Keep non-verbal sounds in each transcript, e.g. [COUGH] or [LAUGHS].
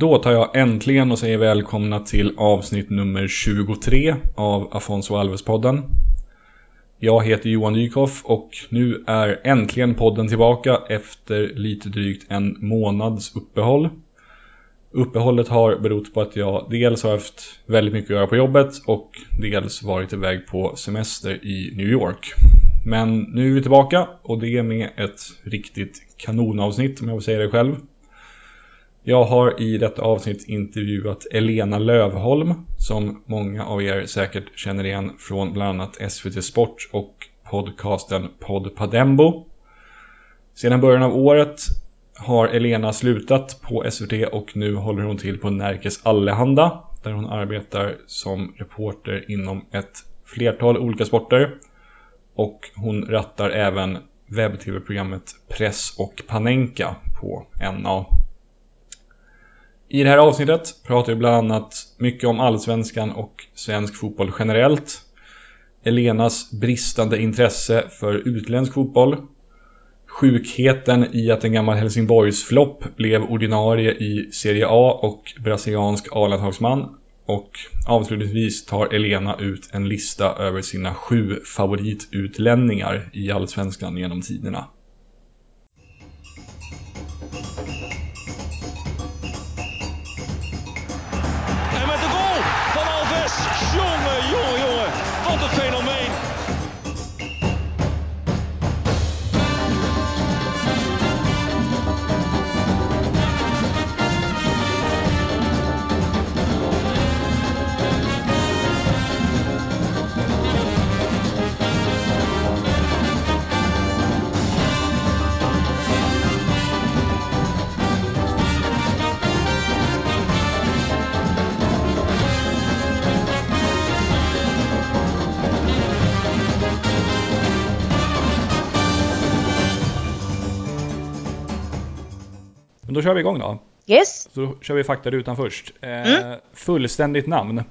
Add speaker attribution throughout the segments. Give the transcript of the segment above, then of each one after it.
Speaker 1: Då tar jag äntligen och säger välkomna till avsnitt nummer 23 av Afonso Alves-podden. Jag heter Johan Nykoff och nu är äntligen podden tillbaka efter lite drygt en månads uppehåll. Uppehållet har berott på att jag dels har haft väldigt mycket att göra på jobbet och dels varit iväg på semester i New York. Men nu är vi tillbaka och det är med ett riktigt kanonavsnitt om jag får säga det själv. Jag har i detta avsnitt intervjuat Elena Lövholm som många av er säkert känner igen från bland annat SVT Sport och podcasten Podd Padembo. Sedan början av året har Elena slutat på SVT och nu håller hon till på Närkes Allehanda där hon arbetar som reporter inom ett flertal olika sporter. Och hon rattar även webb-tv-programmet Press och Panenka på NA. I det här avsnittet pratar vi bland annat mycket om allsvenskan och svensk fotboll generellt. Elenas bristande intresse för utländsk fotboll. Sjukheten i att en gammal Helsingborgs-flopp blev ordinarie i Serie A och brasiliansk A-landslagsman. Och avslutningsvis tar Elena ut en lista över sina sju favoritutlänningar i allsvenskan genom tiderna. Då kör vi igång då.
Speaker 2: Yes.
Speaker 1: Så då kör vi faktarutan först. Eh, mm. Fullständigt namn?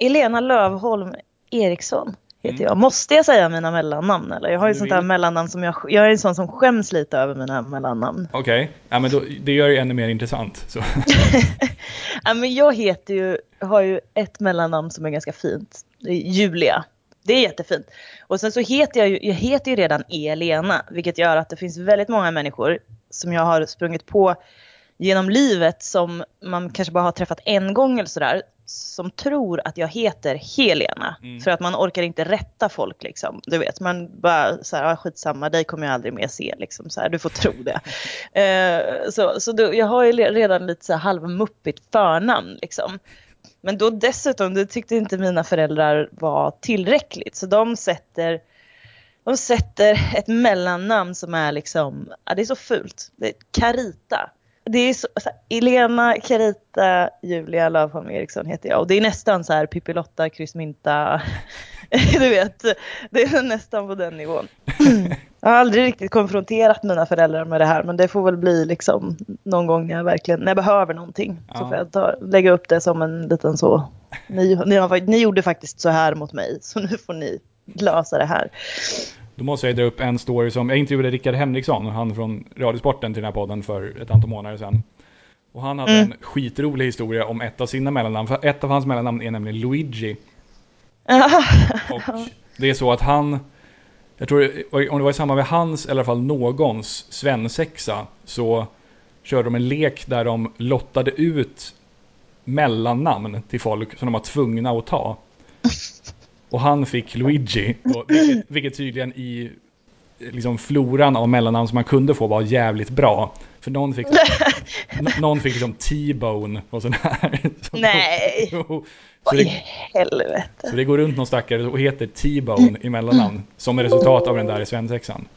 Speaker 2: Elena Lövholm Eriksson heter mm. jag. Måste jag säga mina mellannamn eller? Jag har ju sånt där mellannamn som jag, jag är en sån som skäms lite över mina mellannamn.
Speaker 1: Okej, okay. ja, men då, det gör det ännu mer intressant. Så. [LAUGHS]
Speaker 2: ja, men jag heter ju, har ju ett mellannamn som är ganska fint. Julia. Det är jättefint. Och sen så heter jag ju, jag heter ju redan Elena, vilket gör att det finns väldigt många människor som jag har sprungit på genom livet som man kanske bara har träffat en gång eller sådär som tror att jag heter Helena. Mm. För att man orkar inte rätta folk liksom. Du vet, man bara så här, ah, skitsamma, dig kommer jag aldrig mer se liksom. Så här, du får tro det. uh, [LAUGHS] så så då, jag har ju redan lite så här halvmuppigt förnamn liksom. Men då dessutom, det tyckte inte mina föräldrar var tillräckligt. Så de sätter de sätter ett mellannamn som är liksom, ja det är så fult. Det är Carita. Det är så, så här, Elena Carita Julia Lövholm Eriksson heter jag och det är nästan så här Pippilotta Kryssminta. [LAUGHS] du vet, det är nästan på den nivån. [CLEARS THROAT] Jag har aldrig riktigt konfronterat mina föräldrar med det här men det får väl bli liksom någon gång när jag verkligen, när jag behöver någonting. Ja. Så får jag ta, lägga upp det som en liten så, ni, ni, har, ni gjorde faktiskt så här mot mig så nu får ni lösa det här.
Speaker 1: Då måste jag dra upp en story som, jag intervjuade Rickard Henriksson, han från Radiosporten till den här podden för ett antal månader sedan. Och han hade mm. en skitrolig historia om ett av sina mellannamn, för ett av hans mellannamn är nämligen Luigi. [LAUGHS] och det är så att han, jag tror om det var i samband med hans, eller i alla fall någons, svensexa, så körde de en lek där de lottade ut mellannamn till folk som de var tvungna att ta. Och han fick Luigi, och, vilket, vilket tydligen i liksom floran av mellannamn som man kunde få var jävligt bra. För någon fick, [LAUGHS] någon fick liksom T-bone och sån här.
Speaker 2: Nej!
Speaker 1: så,
Speaker 2: Vad i helvete?
Speaker 1: Så det går runt någon stackare och heter T-bone i mellannamn. Som är resultat av den där i svensexan.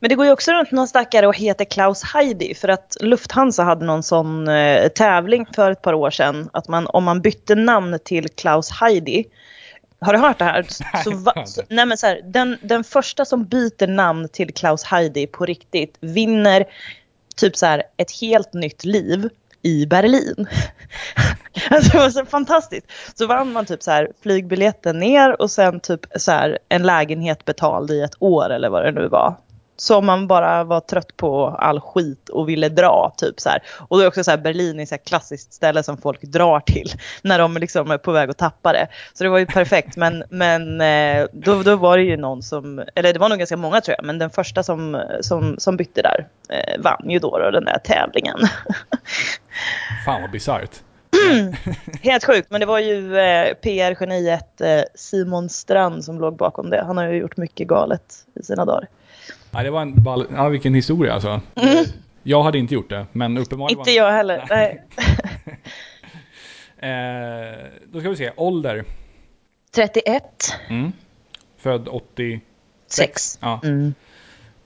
Speaker 2: Men det går ju också runt någon stackare och heter Klaus Heidi för att Lufthansa hade någon sån eh, tävling för ett par år sedan att man om man bytte namn till Klaus Heidi har du hört det här? [LAUGHS] Så, va, så, nej men så här, den, den första som byter namn till Klaus Heidi på riktigt vinner typ så här ett helt nytt liv i Berlin. [LAUGHS] alltså det var så fantastiskt. Så vann man typ så här flygbiljetten ner och sen typ så här en lägenhet betald i ett år eller vad det nu var. Som man bara var trött på all skit och ville dra. Typ så här. Och då är också så här, Berlin är ett klassiskt ställe som folk drar till [LAUGHS] när de liksom är på väg att tappa det. Så det var ju perfekt. Men, [LAUGHS] men eh, då, då var det ju någon som, eller det var nog ganska många tror jag, men den första som, som, som bytte där eh, vann ju då, då den där tävlingen. [LAUGHS]
Speaker 1: Fan vad bisarrt.
Speaker 2: Helt sjukt, men det var ju eh, PR-geniet eh, Simon Strand som låg bakom det. Han har ju gjort mycket galet i sina dagar.
Speaker 1: Ja, det var en ball... Ja, vilken historia alltså.
Speaker 2: Mm.
Speaker 1: Jag hade inte gjort det, men uppenbarligen
Speaker 2: Inte jag heller. Nej. [LAUGHS]
Speaker 1: Eh, då ska vi se, ålder.
Speaker 2: 31.
Speaker 1: Mm. Född 80.
Speaker 2: 6.
Speaker 1: Ja.
Speaker 2: Mm.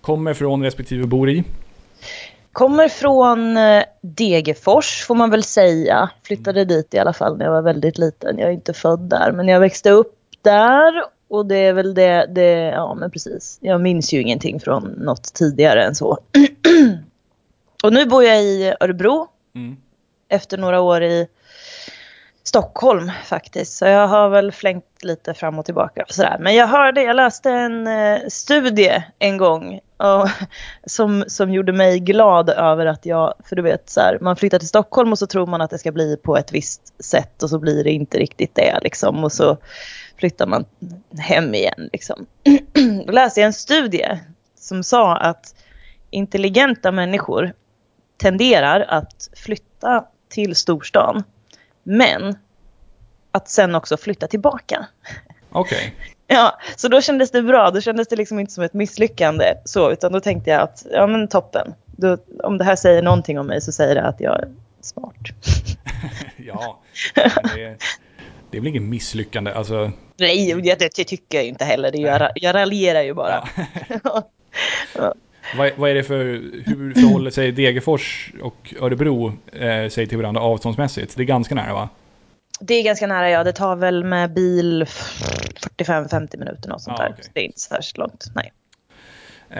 Speaker 1: Kommer från respektive bor i.
Speaker 2: Kommer från eh, Degerfors får man väl säga. Flyttade dit i alla fall när jag var väldigt liten. Jag är inte född där men jag växte upp där. Och det är väl det, det ja men precis. Jag minns ju ingenting från något tidigare än så. [CLEARS THROAT] och nu bor jag i Örebro.
Speaker 1: Mm.
Speaker 2: Efter några år i Stockholm faktiskt. Så jag har väl flängt lite fram och tillbaka. Och sådär. Men jag hörde, jag läste en eh, studie en gång. Och, [LAUGHS] som, som gjorde mig glad över att jag, för du vet så här, man flyttar till Stockholm och så tror man att det ska bli på ett visst sätt och så blir det inte riktigt det liksom. Och så flyttar man hem igen liksom. [CLEARS THROAT] Då läste jag en studie som sa att intelligenta människor tenderar att flytta till storstan. Men att sen också flytta tillbaka. [LAUGHS]
Speaker 1: Okej.
Speaker 2: Ja, så då kändes det bra. Då kändes det liksom inte som ett misslyckande. Så, utan då tänkte jag att, ja men toppen. Då, om det här säger någonting om mig så säger det att jag är smart. [LAUGHS]
Speaker 1: ja. Det, är- det är väl inget misslyckande. Alltså,
Speaker 2: Nej, det, det tycker jag inte heller. Jag, jag raljerar ju bara. [LAUGHS]
Speaker 1: ja. vad, vad är det för... Hur förhåller sig Degerfors och Örebro eh, sig till varandra avståndsmässigt? Det är ganska nära va?
Speaker 2: Det är ganska nära, ja. Det tar väl med bil 45-50 minuter något sånt
Speaker 1: Ja,
Speaker 2: där. Så det är inte värst långt. Nej.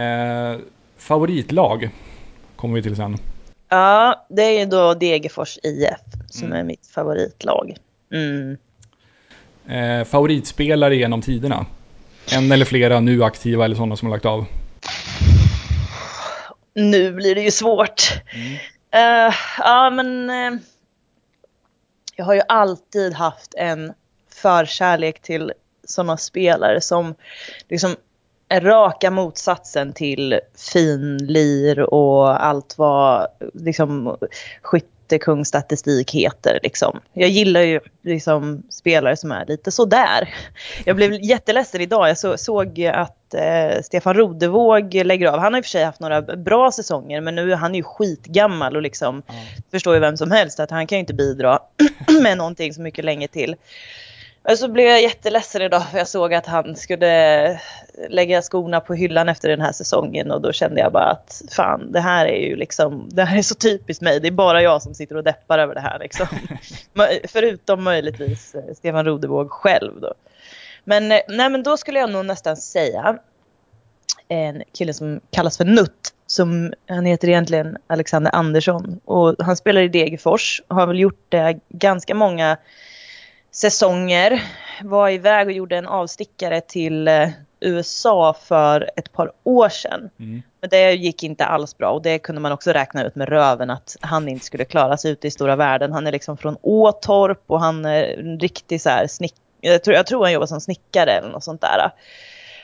Speaker 1: Eh, favoritlag kommer vi till sen.
Speaker 2: Ja, det är ju då Degerfors IF som
Speaker 1: Mm.
Speaker 2: är mitt favoritlag. Mm.
Speaker 1: Eh, favoritspelare genom tiderna? En eller flera nu aktiva eller sådana som har lagt av?
Speaker 2: Nu blir det ju svårt.
Speaker 1: Mm.
Speaker 2: Eh, ja, men eh, jag har ju alltid haft en förkärlek till sådana spelare som liksom är raka motsatsen till finlir och allt vad liksom skyttekungsstatistik heter. Liksom. Jag gillar ju liksom spelare som är lite sådär. Jag blev jätteledsen idag. Jag så, såg att eh, Stefan Rodevåg lägger av. Han har i och för sig haft några bra säsonger men nu är han ju skitgammal och liksom
Speaker 1: Ja.
Speaker 2: förstår ju vem som helst att han kan ju inte bidra [CLEARS THROAT] med någonting så mycket länge till. Och så blev jag jätteledsen idag för jag såg att han skulle lägga skorna på hyllan efter den här säsongen och då kände jag bara att fan det här är ju liksom, [LAUGHS] det här är så typiskt mig. Det är bara jag som sitter och deppar över det här liksom. [LAUGHS] Förutom möjligtvis eh, Stefan Rodevåg själv då. Men, eh, nej, men då skulle jag nog nästan säga en kille som kallas för Nutt. Som, han heter egentligen Alexander Andersson och han spelar i Degerfors och har väl gjort det ganska många säsonger. Var iväg och gjorde en avstickare till eh, USA för ett par år sedan.
Speaker 1: Mm.
Speaker 2: Men det gick inte alls bra och det kunde man också räkna ut med röven att han inte skulle klara sig ute i stora världen. Han är liksom från Åtorp och han är en riktig så här snick... Jag tror, jag tror han jobbar som snickare eller något sånt där.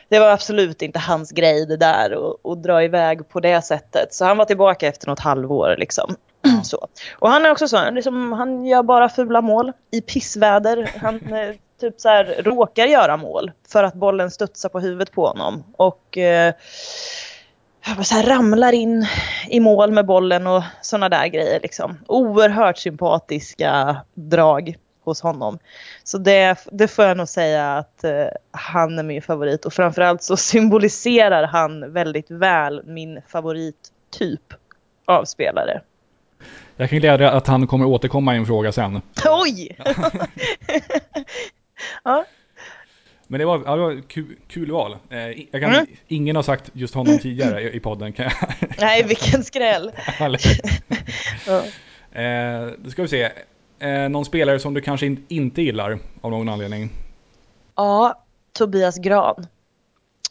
Speaker 2: Det var absolut inte hans grej det där och, och dra iväg på det sättet. Så han var tillbaka efter något halvår liksom.
Speaker 1: Ja.
Speaker 2: Så. Och han är också så, liksom, han gör bara fula mål i pissväder. Han [LAUGHS] eh, typ så här, råkar göra mål för att bollen studsar på huvudet på honom. Och eh, så här, ramlar in i mål med bollen och sådana där grejer. Liksom. Oerhört sympatiska drag hos honom. Så det, det får jag nog säga att eh, han är min favorit. Och framförallt så [LAUGHS] symboliserar han väldigt väl min favorittyp av spelare.
Speaker 1: Jag kan glädja att han kommer återkomma i en fråga sen.
Speaker 2: Oj! [LAUGHS] ja.
Speaker 1: Men det var, ja, det var kul, kul val. Eh, kan,
Speaker 2: Mm.
Speaker 1: Ingen har sagt just honom tidigare i, i podden. Kan jag,
Speaker 2: Nej, vilken skräll. [LAUGHS] Ja.
Speaker 1: eh, då ska vi se. Eh, någon spelare som du kanske in, inte gillar av någon anledning?
Speaker 2: Ja, Tobias Gran.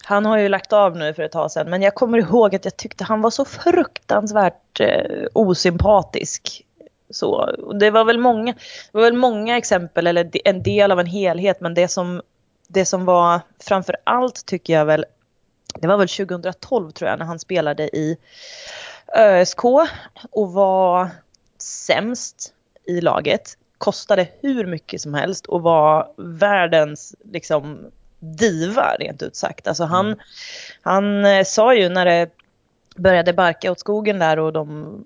Speaker 2: Han har ju lagt av nu för ett tag sedan men jag kommer ihåg att jag tyckte han var så fruktansvärt eh, osympatisk. Så, det var väl många, det var väl många exempel eller en del av en helhet men det som, det som var framför allt tycker jag väl det var väl 2012 tror jag när han spelade i ÖSK och var sämst i laget. Kostade hur mycket som helst och var världens liksom diva rent ut sagt. Alltså han, mm. han eh, sa ju när det började barka åt skogen där och de,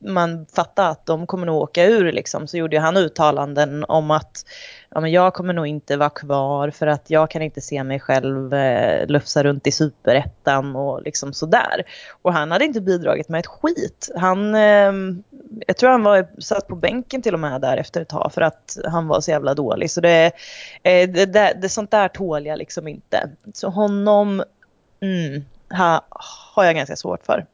Speaker 2: man fattade att de kommer nog åka ur liksom, så gjorde han uttalanden om att ja, men jag kommer nog inte vara kvar för att jag kan inte se mig själv eh, lufsa runt i superettan och liksom sådär. Och han hade inte bidragit med ett skit. Han, eh, jag tror han var satt på bänken till och med där efter ett tag för att han var så jävla dålig. Så det, eh, det, det, det sånt där tål jag liksom inte. Så honom mm, ha, har jag ganska svårt för.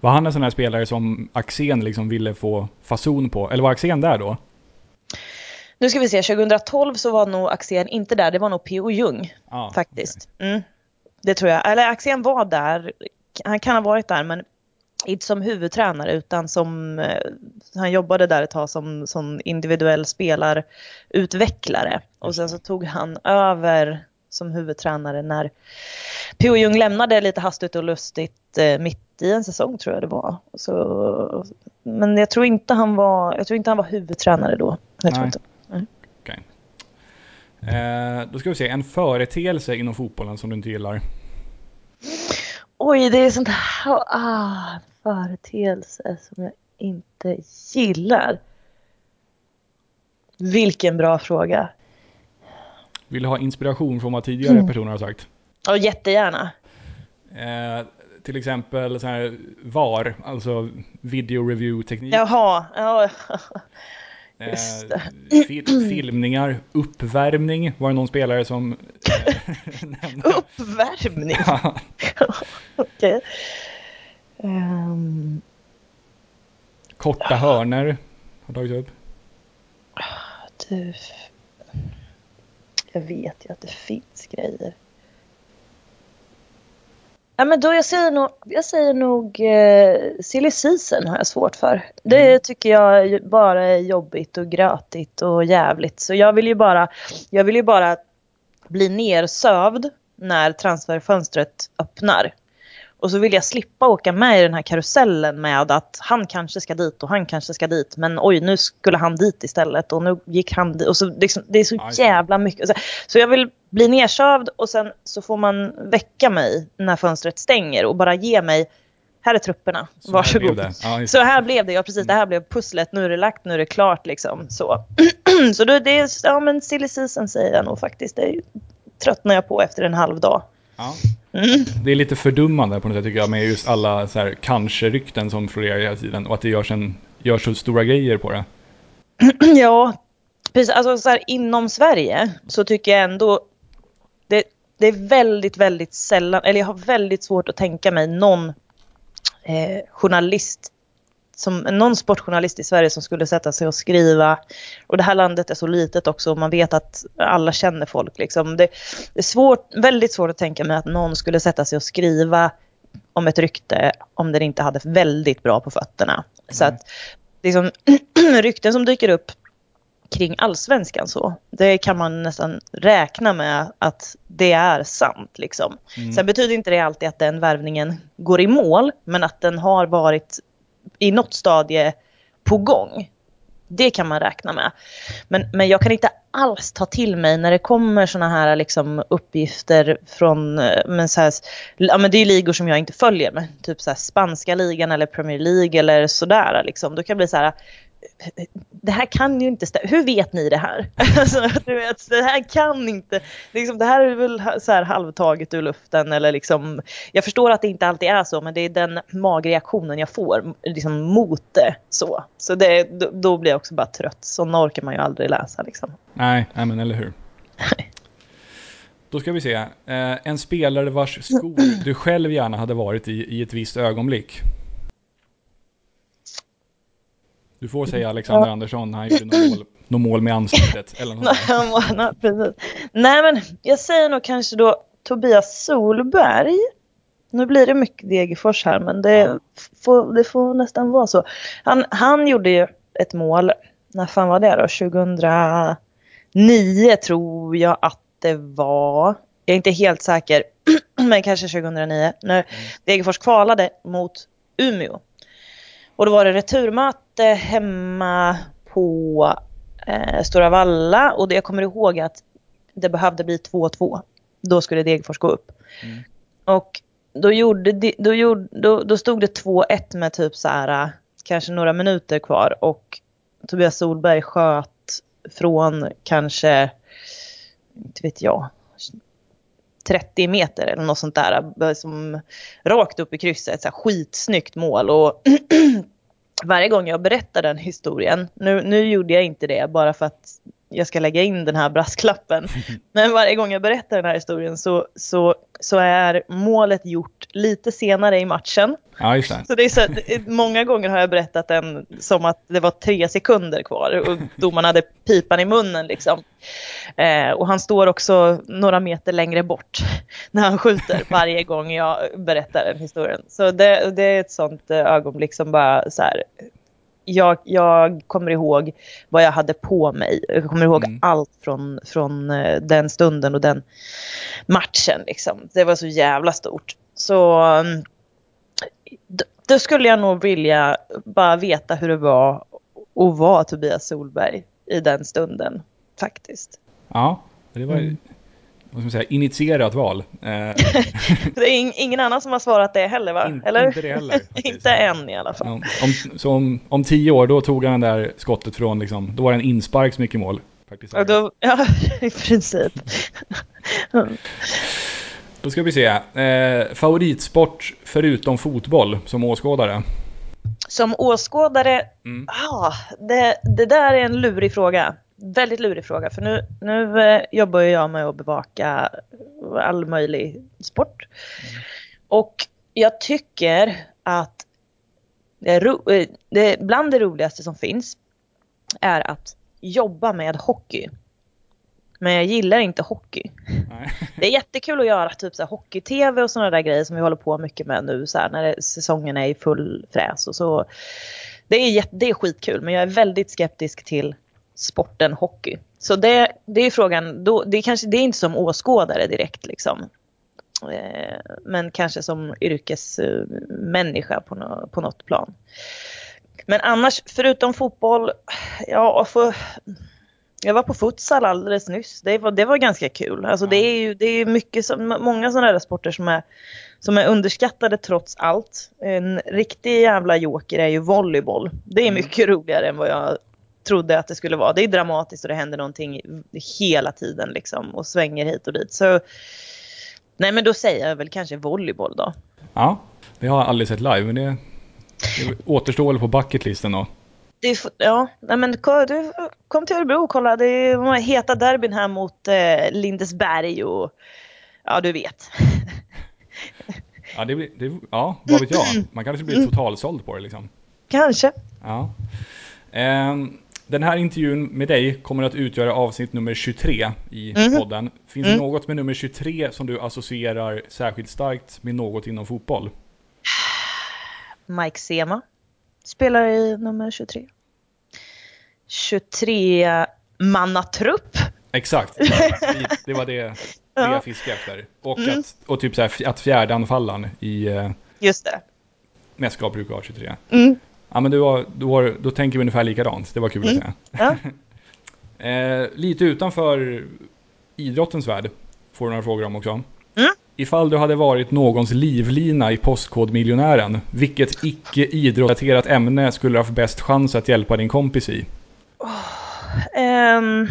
Speaker 1: Var han en sån här spelare som Axén liksom ville få fason på? Eller var Axén där då?
Speaker 2: Nu ska vi se, 2012 så var nog Axén inte där, det var nog P.O. Jung ah, faktiskt. Okay. Mm, det tror jag. Eller Axén var där, han kan ha varit där men inte som huvudtränare utan som, eh, han jobbade där ett tag som, som individuell spelarutvecklare. Och sen så tog han över som huvudtränare när P.O. Jung lämnade lite hastigt och lustigt eh, mitt i en säsong tror jag det var. Så, men jag tror inte han var, jag tror inte han var huvudtränare då. Jag tror inte.
Speaker 1: Mm. Okay. Eh, då ska vi se, en företeelse inom fotbollen som du inte gillar?
Speaker 2: Oj, det är sånt här, ah, företeelse som jag inte gillar. Vilken bra fråga.
Speaker 1: Vill du ha inspiration från vad tidigare mm. personer har sagt?
Speaker 2: Ja, jättegärna.
Speaker 1: Eh, till exempel så här VAR, alltså video review teknik.
Speaker 2: Jaha, ja.
Speaker 1: Eh, fil filmningar, uppvärmning var det någon spelare som eh, [LAUGHS]
Speaker 2: nämnde. Uppvärmning? Okej. Okay. Um... Ehm.
Speaker 1: Korta hörner har tagits upp.
Speaker 2: Du... Jag vet ju att det finns grejer. Ja, men då jag säger nog, jag säger nog eh, silly season har jag svårt för. Det mm. tycker jag bara är jobbigt och grötigt och jävligt. Så jag vill ju bara, jag vill ju bara bli nersövd när transferfönstret öppnar. Och så vill jag slippa åka med i den här karusellen med att han kanske ska dit och han kanske ska dit. Men oj, nu skulle han dit istället och nu gick han dit. Och så, liksom, det är så jävla mycket. Så jag vill bli nersövd och sen så får man väcka mig när fönstret stänger och bara ge mig här är trupperna, så varsågod. Här ja, så här blev det, ja precis, det här blev pusslet, nu är det lagt, nu är det klart liksom. Så, [CLEARS THROAT] så då, det är, ja men silly season säger jag nog faktiskt, det tröttnar jag på efter en halv dag.
Speaker 1: Ja. Mm. Det är lite fördummande på något sätt tycker jag med just alla så här, kanske-rykten som florerar hela tiden och att det görs, en, görs så stora grejer på det. [CLEARS THROAT]
Speaker 2: ja, precis. Alltså så här, inom Sverige så tycker jag ändå det, det är väldigt, väldigt sällan, eller jag har väldigt svårt att tänka mig någon eh, journalist som någon sportjournalist i Sverige som skulle sätta sig och skriva. Och det här landet är så litet också och man vet att alla känner folk. Liksom. Det, är svårt, väldigt svårt att tänka mig att någon skulle sätta sig och skriva om ett rykte om den inte hade väldigt bra på fötterna. Mm. Så att liksom, [CLEARS THROAT] rykten som dyker upp kring allsvenskan så, det kan man nästan räkna med att det är sant. Liksom. Mm. Sen betyder inte det alltid att den värvningen går i mål, men att den har varit i något stadie på gång. Det kan man räkna med. Men, men jag kan inte alls ta till mig när det kommer sådana här liksom uppgifter från, eh, men så här, ja men det är ligor som jag inte följer, men typ så här spanska ligan eller Premier League eller sådär liksom. Då kan det bli så här, det här kan ju inte stämma. Hur vet ni det här? [LAUGHS] Alltså, du vet, det här kan inte, liksom, det här är väl så här halvtaget ur luften eller liksom, jag förstår att det inte alltid är så, men det är den magreaktionen jag får liksom, mot det. Så, så det, då, då blir jag också bara trött. Sådana orkar man ju aldrig läsa liksom.
Speaker 1: Nej, nej men eller hur. [LAUGHS] Då ska vi se. Eh, en spelare vars skor du själv gärna hade varit i, i ett visst ögonblick. Du får säga Alexander ja. Andersson, han gjorde något mål, något mål med ansiktet. Eller något
Speaker 2: Nej, [LAUGHS] precis. Nej, men jag säger nog kanske då Tobias Solberg. Nu blir det mycket Degerfors här men det, får, det får nästan vara så. Han, han gjorde ju ett mål, när fan var det då? 2009 tror jag att det var. Jag är inte helt säker, [CLEARS THROAT] men kanske 2009. När Degerfors kvalade mot Umeå. Och då var det returmöte hemma på eh, Stora Valla och det jag kommer ihåg att det behövde bli 2-2. Då skulle Degerfors gå upp.
Speaker 1: Mm.
Speaker 2: Och då, gjorde, de- då, gjorde, då, då stod det 2-1 med typ så här äh, kanske några minuter kvar och Tobias Solberg sköt från kanske, inte vet jag, 30 meter eller något sånt där. äh, Som rakt upp i krysset, så här skitsnyggt mål. Och [CLEARS THROAT] varje gång jag berättar den historien, nu, nu gjorde jag inte det bara för att jag ska lägga in den här brasklappen. [LAUGHS] Men varje gång jag berättar den här historien så, så, så är målet gjort lite senare i matchen.
Speaker 1: Ja, just det.
Speaker 2: Så det är så, många gånger har jag berättat den som att det var tre sekunder kvar och domaren hade pipan i munnen liksom. Eh, och han står också några meter längre bort [LAUGHS] när han skjuter varje gång jag berättar den historien. Så det, det är ett sånt eh, ögonblick som bara så här, jag, jag kommer ihåg vad jag hade på mig. Jag kommer ihåg
Speaker 1: Mm.
Speaker 2: allt från, från eh, den stunden och den matchen. Liksom. Det var så jävla stort. Så mm, då skulle jag nog vilja bara veta hur det var att vara Tobias Solberg i den stunden. Faktiskt.
Speaker 1: Ja, det var
Speaker 2: Mm.
Speaker 1: Vad ska man säga, initierat val. [LAUGHS]
Speaker 2: Det är ing- ingen annan som har svarat det heller va?
Speaker 1: In-
Speaker 2: Eller?
Speaker 1: inte det heller, [LAUGHS]
Speaker 2: inte än i alla fall.
Speaker 1: ja, om, så om, om tio år, då tog han det där skottet från, liksom, då var det en inspark så mycket mål. Faktiskt.
Speaker 2: Och då, ja, [LAUGHS] i princip.
Speaker 1: Då ska vi se. Eh, favoritsport förutom fotboll som åskådare?
Speaker 2: Som åskådare,
Speaker 1: Mm.
Speaker 2: ah, det, det där är en lurig fråga. Väldigt lurig fråga. För nu, nu eh, jobbar jag med att bevaka all möjlig sport. Och jag tycker att det ro, eh, det, bland det roligaste som finns är att jobba med hockey. Men jag gillar inte hockey.
Speaker 1: Nej.
Speaker 2: Det är jättekul att göra typ så hockey-tv och sådana där grejer som vi håller på mycket med nu så här, när det, säsongen är i full fräs. Och så. Det, är det är skitkul men jag är väldigt skeptisk till sporten hockey. Så det, det är frågan, då, det, är kanske, det är inte som åskådare direkt liksom. Eh, men kanske som yrkesmänniska på, nå, på något plan. Men annars, förutom fotboll, ja, för, jag var på futsal alldeles nyss. Det var, det var ganska kul. Alltså det är ju det är mycket, många sådana där sporter som är, som är underskattade trots allt. En riktig jävla joker är ju volleyboll. Det är
Speaker 1: Mm.
Speaker 2: mycket roligare än vad jag trodde att det skulle vara. Det är dramatiskt och det händer någonting hela tiden liksom och svänger hit och dit. Så nej men då säger jag väl kanske volleyboll då.
Speaker 1: Ja, det har jag aldrig sett live, men det, det återstår på bucketlisten då.
Speaker 2: Det ja, nej men du, kom till Örebro och kolla. Det är de här heta derbyn här mot eh, Lindesberg och ja, du vet. [LAUGHS]
Speaker 1: Ja, det, det, ja, vad vet jag. Man kanske blir totalsåld på det liksom.
Speaker 2: Kanske.
Speaker 1: Ja. Ehm, den här intervjun med dig kommer att utgöra avsnitt nummer 23 i
Speaker 2: Mhm.
Speaker 1: podden. Finns det något med nummer 23 som du associerar särskilt starkt med något inom fotboll?
Speaker 2: Mike Sema spelar i nummer 23. 23 mannatrupp.
Speaker 1: Exakt, [LAUGHS] det, var det, det
Speaker 2: Ja.
Speaker 1: jag fiskade efter. Och,
Speaker 2: Mm.
Speaker 1: att, och typ så här, att fjärdeanfallaren i eh,
Speaker 2: Just det.
Speaker 1: mästerskap brukar ha 23.
Speaker 2: Mm.
Speaker 1: Ja men du har, du har, då tänker vi ungefär likadant, det var kul att säga.
Speaker 2: Ja. [LAUGHS]
Speaker 1: Eh, lite utanför idrottens värld får du några frågor om också.
Speaker 2: Mm.
Speaker 1: Ifall du hade varit någons livlina i Postkodmiljonären, vilket icke idrottsrelaterat ämne skulle du haft bäst chans att hjälpa din kompis i?
Speaker 2: Ehm,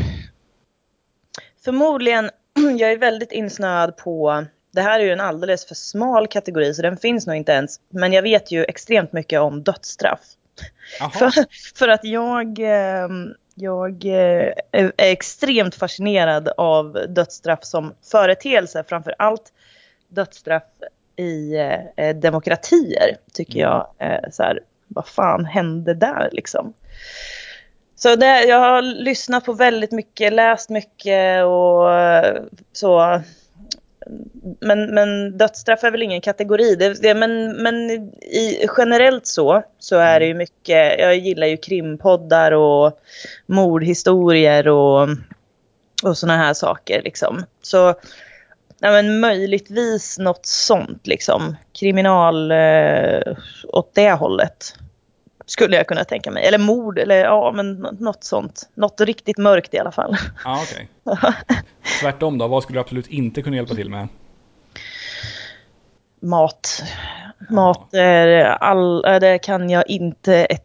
Speaker 2: förmodligen, [CLEARS THROAT] jag är väldigt insnöad på, det här är ju en alldeles för smal kategori så den finns nog inte ens, men jag vet ju extremt mycket om dödsstraff. För, för att jag, ehm, jag eh, är extremt fascinerad av dödsstraff som företeelse, framför allt dödsstraff i eh, demokratier tycker jag. Eh, så här, vad fan hände där liksom? Så det, jag har lyssnat på väldigt mycket, läst mycket och eh, så. Men, men dödsstraff är väl ingen kategori. Det, det, men men i, generellt så, så är det ju mycket, jag gillar ju krimpoddar och mordhistorier och, och sådana här saker liksom. Så ja, men möjligtvis något sånt liksom. Kriminal eh, åt det hållet. Skulle jag kunna tänka mig. Eller mord eller ja, men något sånt. Något riktigt mörkt i alla fall.
Speaker 1: Ja, okej. Okay. Tvärtom då, vad skulle du absolut inte kunna hjälpa till med?
Speaker 2: Mat. Mat är all, det kan jag inte ett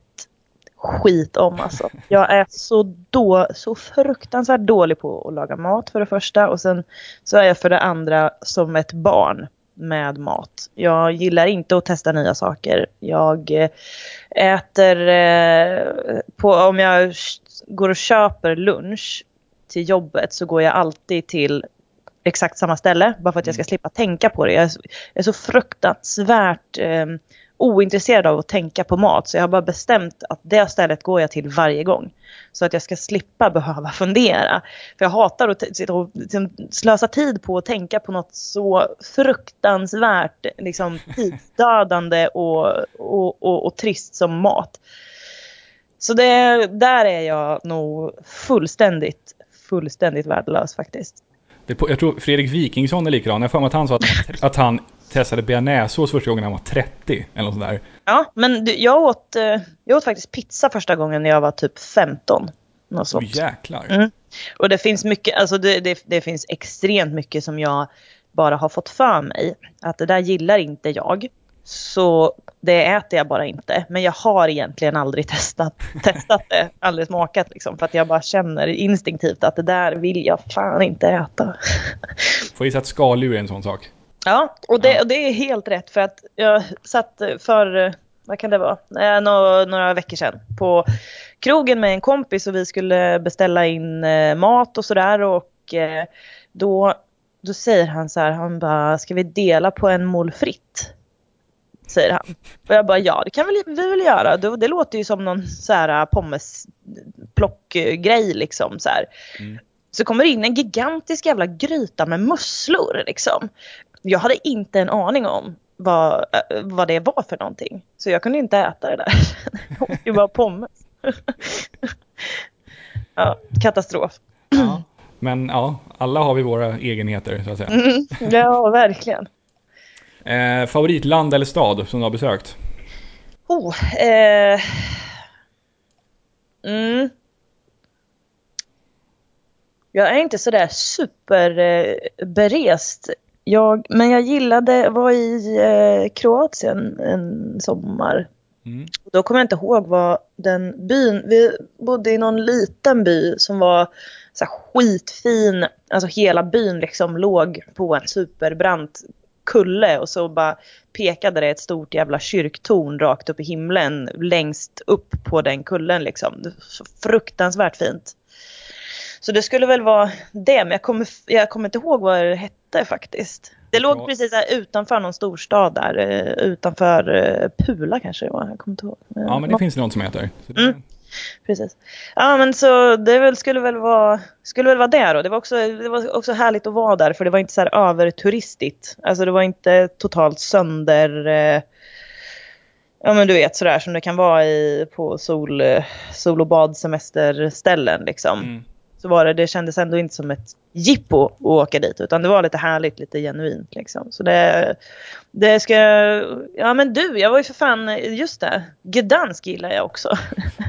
Speaker 2: skit om alltså. Jag är så, då, så fruktansvärt dålig på att laga mat för det första och sen så är jag för det andra som ett barn med mat. Jag gillar inte att testa nya saker. Jag eh, äter eh, på, om jag går och köper lunch till jobbet så går jag alltid till exakt samma ställe bara för att jag ska mm. slippa tänka på det. Jag är så, jag är så fruktansvärt eh, ointresserad av att tänka på mat så jag har bara bestämt att det stället går jag till varje gång. Så att jag ska slippa behöva [LAUGHS] fundera. För jag hatar att sitta och liksom, slösa tid på att tänka på något så fruktansvärt liksom, [LAUGHS] tidsdödande och, och, och, och trist som mat. Så det, där är jag nog fullständigt, fullständigt värdelös faktiskt.
Speaker 1: Det, jag tror Fredrik Wikingsson är likadan. Jag får mig att han sa att, att han testade bearnaisesås första gången han var 30. Eller något sånt
Speaker 2: Ja, men jag åt, eh, jag åt faktiskt pizza första gången när jag var typ 15. Något sånt.
Speaker 1: Oh, jäklar.
Speaker 2: Mm. Och det finns mycket, alltså det, det, det, finns extremt mycket som jag bara har fått för mig. Att det där gillar inte jag. Så det äter jag bara inte. Men jag har egentligen aldrig [LAUGHS] testat, testat det, aldrig smakat liksom. För att jag bara känner instinktivt att det där vill jag fan inte äta. [LAUGHS]
Speaker 1: Får gissa att skaldjur är en sån sak.
Speaker 2: Ja, och det, och det är helt rätt för att jag satt för, vad kan det vara, eh, några, några veckor sedan på krogen med en kompis och vi skulle beställa in eh, mat och sådär och eh, då, då säger han så här, han bara, ska vi dela på en mål fritt? Säger han. Och jag bara, ja det kan vi, vi väl göra. Det, det låter ju som någon så här pommesplockgrej liksom så här. Mm. Så kommer det in en gigantisk jävla gryta med musslor liksom jag hade inte en aning om vad, äh, vad det var för någonting. Så jag kunde inte äta det där. [LAUGHS] det var pommes. [LAUGHS] ja, katastrof.
Speaker 1: Ja, men ja, alla har vi våra egenheter så att säga.
Speaker 2: Mm, ja, verkligen.
Speaker 1: Eh, favoritland eller stad som du har besökt?
Speaker 2: Oh, eh, mm. Jag är inte sådär superberest jag, men jag gillade, var i eh, Kroatien en sommar. Mm. Då kommer jag inte ihåg vad den byn, vi bodde i någon liten by som var så skitfin, alltså hela byn liksom låg på en superbrant kulle och så bara pekade det ett stort jävla kyrktorn rakt upp i himlen längst upp på den kullen liksom. Så fruktansvärt fint. Så det skulle väl vara det, men jag kommer, jag kommer inte ihåg vad det hette faktiskt. Det låg ja. precis utanför någon storstad där, eh, utanför eh, Pula kanske det var. Jag kommer inte ihåg.
Speaker 1: Ja, men det Nå finns något som heter.
Speaker 2: Det... Mm. Precis. Ja, men så det väl, skulle, väl vara, skulle väl vara det då. Det var, också, det var också härligt att vara där för det var inte så här överturistigt. Alltså det var inte totalt sönder... Eh, ja men du vet sådär som det kan vara i, på sol, sol och badsemesterställen liksom. Mm så var det, det kändes ändå inte som ett jippo att åka dit utan det var lite härligt, lite genuint liksom. Så det, det ska, ja men du, jag var ju för fan, just det, Gdansk gillar jag också.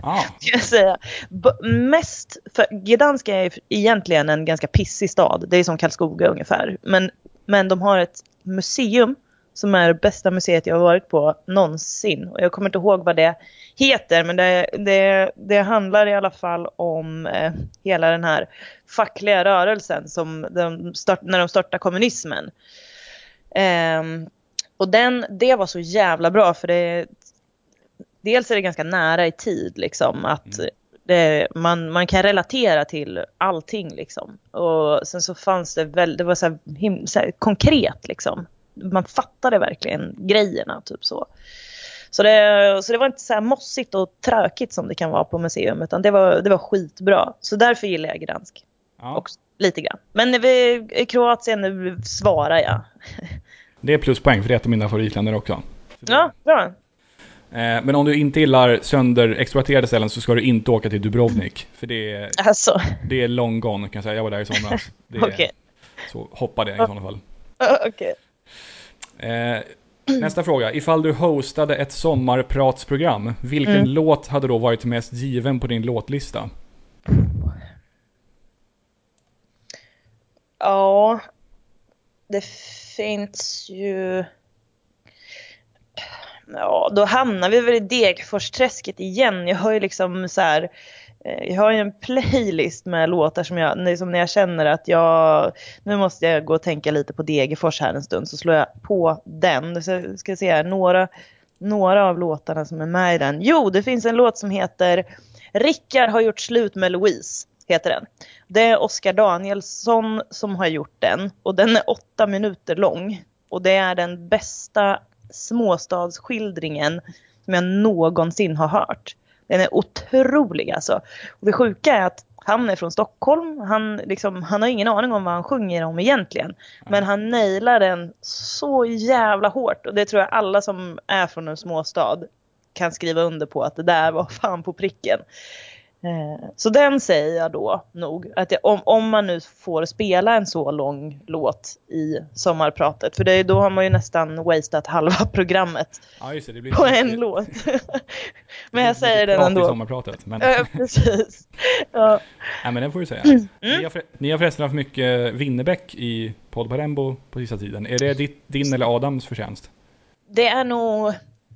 Speaker 2: Ah. [LAUGHS] ska jag säga. B mest, för Gdansk är egentligen en ganska pissig stad, det är som Karlskoga ungefär. Men, men de har ett museum som är det bästa museet jag har varit på någonsin. Och jag kommer inte ihåg vad det heter, men det, det, det handlar i alla fall om eh, hela den här fackliga rörelsen som de start, när de startade kommunismen. Eh, och den, det var så jävla bra för det dels är det ganska nära i tid liksom att mm. det, man, man kan relatera till allting liksom. Och sen så fanns det väl, det var så, här, him, så här konkret liksom man fattade verkligen grejerna typ så. Så det, så det var inte så här mossigt och tråkigt som det kan vara på museum utan det var, det var skitbra. Så därför gillar jag Gdansk. Ja. Och lite grann. Men vi, i Kroatien svarar jag.
Speaker 1: Det är pluspoäng för det är ett av mina favoritländer också.
Speaker 2: Ja, bra.
Speaker 1: Eh, Men om du inte gillar sönderexploaterade ställen så ska du inte åka till Dubrovnik. För det är,
Speaker 2: Alltså,
Speaker 1: det är long gone kan jag säga. Jag var där i somras. Det är,
Speaker 2: okej.
Speaker 1: Så hoppa det i sådana fall.
Speaker 2: Okej.
Speaker 1: Eh, [CLEARS THROAT] nästa fråga. Ifall du hostade ett sommarpratsprogram, vilken
Speaker 2: Mm.
Speaker 1: låt hade då varit mest given på din låtlista?
Speaker 2: Ja, det finns ju... Ja, då hamnar vi väl i Degerforsträsket igen. Jag har ju liksom så här... Eh, jag har ju en playlist med låtar som jag, liksom när jag känner att jag, nu måste jag gå och tänka lite på Degerfors här en stund, så slår jag på den. Så jag ska se här, några, några av låtarna som är med i den. Jo, det finns en låt som heter Rickard har gjort slut med Louise, heter den. Det är Oskar Danielsson som har gjort den och den är åtta minuter lång. Och det är den bästa småstadsskildringen som jag någonsin har hört. Den är otrolig alltså. Och det sjuka är att han är från Stockholm. Han, liksom, han har ingen aning om vad han sjunger om egentligen. Men han nailar den så jävla hårt. Och det tror jag alla som är från en småstad kan skriva under på att det där var fan på pricken. Eh, Så den säger jag då nog. Att jag, om, om man nu får spela en så lång låt i sommarpratet. För det, då har man ju nästan wasted halva [LAUGHS] programmet
Speaker 1: Ja, just det. Det blir
Speaker 2: på en låt. [LAUGHS]
Speaker 1: det
Speaker 2: Men jag säger den
Speaker 1: prat i
Speaker 2: ändå.
Speaker 1: sommarpratet. Men,
Speaker 2: Ja, [LAUGHS] precis. Ja.
Speaker 1: nej, men den får du säga.
Speaker 2: Mm.
Speaker 1: Ni, har för, ni har förresten haft mycket Winnerbäck i Podd på Rembo på sista tiden. Är det ditt, din eller Adams förtjänst?
Speaker 2: Det är nog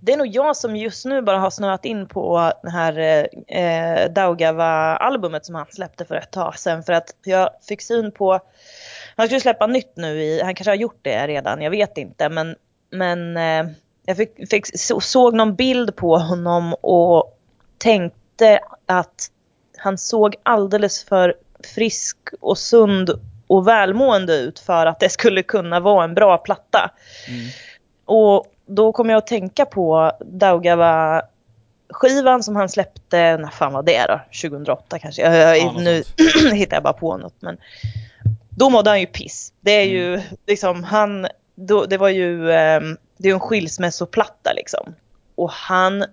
Speaker 2: det är nog jag som just nu bara har snöat in på det här eh, Daugava-albumet som han släppte för ett tag sedan. För att jag fick syn på, han skulle släppa nytt nu, i, han kanske har gjort det redan, jag vet inte. Men, men eh, jag fick, fick, så, såg någon bild på honom och tänkte att han såg alldeles för frisk och sund och välmående ut för att det skulle kunna vara en bra platta.
Speaker 1: Mm.
Speaker 2: Och då kom jag att tänka på Daugava skivan som han släppte, när fan var det då? 2008 kanske? Jag,
Speaker 1: Ja,
Speaker 2: nu [CLEARS THROAT] hittar jag bara på något. Men då mådde han ju piss. Det är ju liksom han, då, det var ju, ehm, det är en skilsmässoplatta liksom. Och han,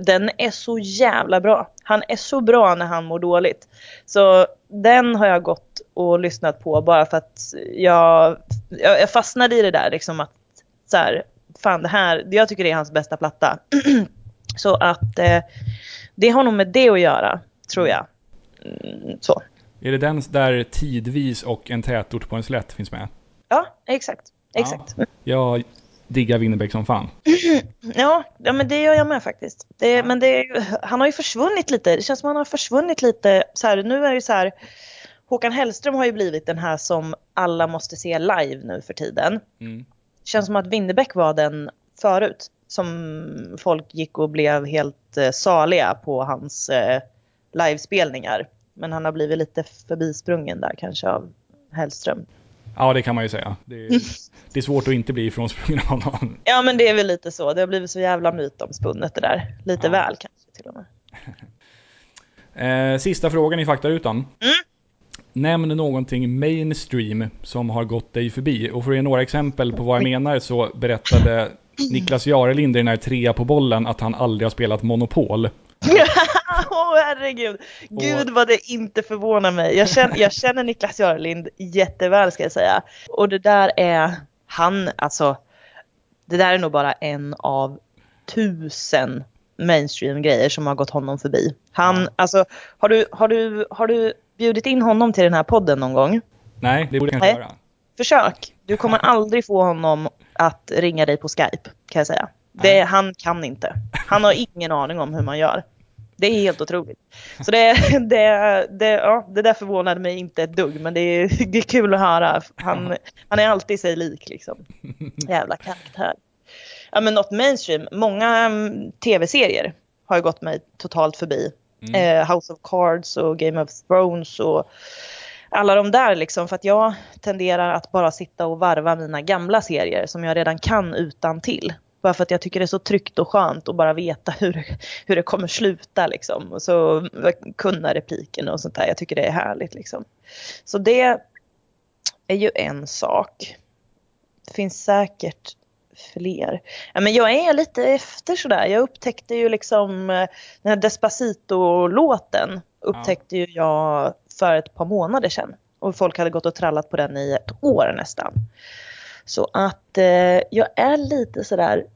Speaker 2: den är så jävla bra. Han är så bra när han mår dåligt. Så den har jag gått och lyssnat på bara för att jag, jag, jag fastnade i det där liksom att så här, fan det här, jag tycker det är hans bästa platta. [CLEARS THROAT] så att eh, det har nog med det att göra, tror jag. Mm, så.
Speaker 1: Är det den där tidvis och en tätort på en slätt finns med?
Speaker 2: Ja, exakt. Exakt. Ja.
Speaker 1: Jag diggar Winnerbäck som fan. [CLEARS THROAT]
Speaker 2: Ja, men det gör jag med faktiskt. Det, Men det, han har ju försvunnit lite. Det känns som han har försvunnit lite. Så här, nu är det så här. Håkan Hellström har ju blivit den här som alla måste se live nu för tiden.
Speaker 1: Mm.
Speaker 2: Känns som att Winnerbäck var den förut. Som folk gick och blev helt eh, saliga på hans eh, livespelningar. Men han har blivit lite förbisprungen där kanske av Hellström.
Speaker 1: Ja, det kan man ju säga. Det är, [LAUGHS] det är svårt att inte bli ifrånsprungen av honom.
Speaker 2: Ja men det är väl lite så. Det har blivit så jävla mytomspunnet det där. Lite
Speaker 1: Ja.
Speaker 2: väl kanske till och med. [LAUGHS]
Speaker 1: Eh, sista frågan i faktarutan.
Speaker 2: Mm.
Speaker 1: Nämn någonting mainstream som har gått dig förbi. Och för att ge några exempel på vad jag menar så berättade Niklas Jarelind i den här trea på bollen att han aldrig har spelat Monopol. [LAUGHS]
Speaker 2: Åh herregud. Gud vad det inte förvånar mig. Jag känner, jag känner Niklas Jarelind jätteväl ska jag säga. Och det där är, han alltså, det där är nog bara en av tusen mainstream grejer som har gått honom förbi. Han, alltså, har du, har, du, har du bjudit in honom till den här podden någon gång?
Speaker 1: Nej, det borde jag inte göra.
Speaker 2: Försök. Du kommer [LAUGHS] aldrig få honom att ringa dig på Skype kan jag säga. Det, han kan inte. Han har ingen aning om hur man gör. Det är helt otroligt. Så det, [LAUGHS] det, det, ja, det där förvånade mig inte ett dugg men det är, [LAUGHS] det är kul att höra. Han, han är alltid sig lik liksom. Jävla karaktär. Ja men något mainstream. Många mm, tv-serier har ju gått mig totalt förbi.
Speaker 1: Mm.
Speaker 2: Eh, House of Cards och Game of Thrones och alla de där liksom. För att jag tenderar att bara sitta och varva mina gamla serier som jag redan kan utan till. Bara för att jag tycker det är så tryggt och skönt att bara veta hur, hur det kommer sluta liksom. Och så kunna repliken och sånt där. Jag tycker det är härligt liksom. Så det, är ju en sak. Det finns säkert fler. Ja, men jag är lite efter sådär. Jag upptäckte ju liksom eh, den här Despacito-låten upptäckte ju jag för ett par månader sedan. Och folk hade gått och trallat på den i ett år nästan. Så att eh, jag är lite sådär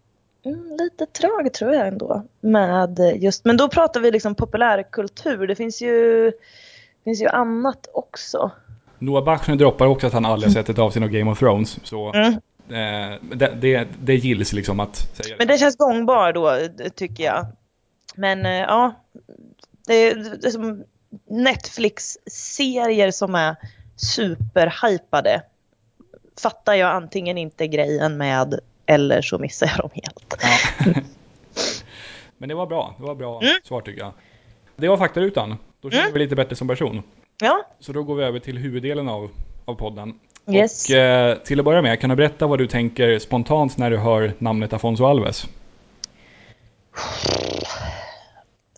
Speaker 2: mm, lite trög tror jag ändå. Med just, men då pratar vi liksom populärkultur. Det finns ju, det finns ju annat också.
Speaker 1: Noah Bachner droppar också att han aldrig sett ett avsnitt av Game of Thrones. Så mm. Eh, det, det, det gills liksom att säga.
Speaker 2: Men det känns gångbar då tycker jag. Men eh, ja, det, det är som Netflix-serier som är superhypade fattar jag antingen inte grejen med eller så missar jag dem helt. Ja. [LAUGHS]
Speaker 1: Men det var bra. Det var bra mm. svar tycker jag. Det var faktarutan. Då känner mm. vi lite bättre som person.
Speaker 2: Ja.
Speaker 1: Så då går vi över till huvuddelen av, av podden.
Speaker 2: Yes.
Speaker 1: Och eh, till att börja med, kan du berätta vad du tänker spontant när du hör namnet Afonso Alves?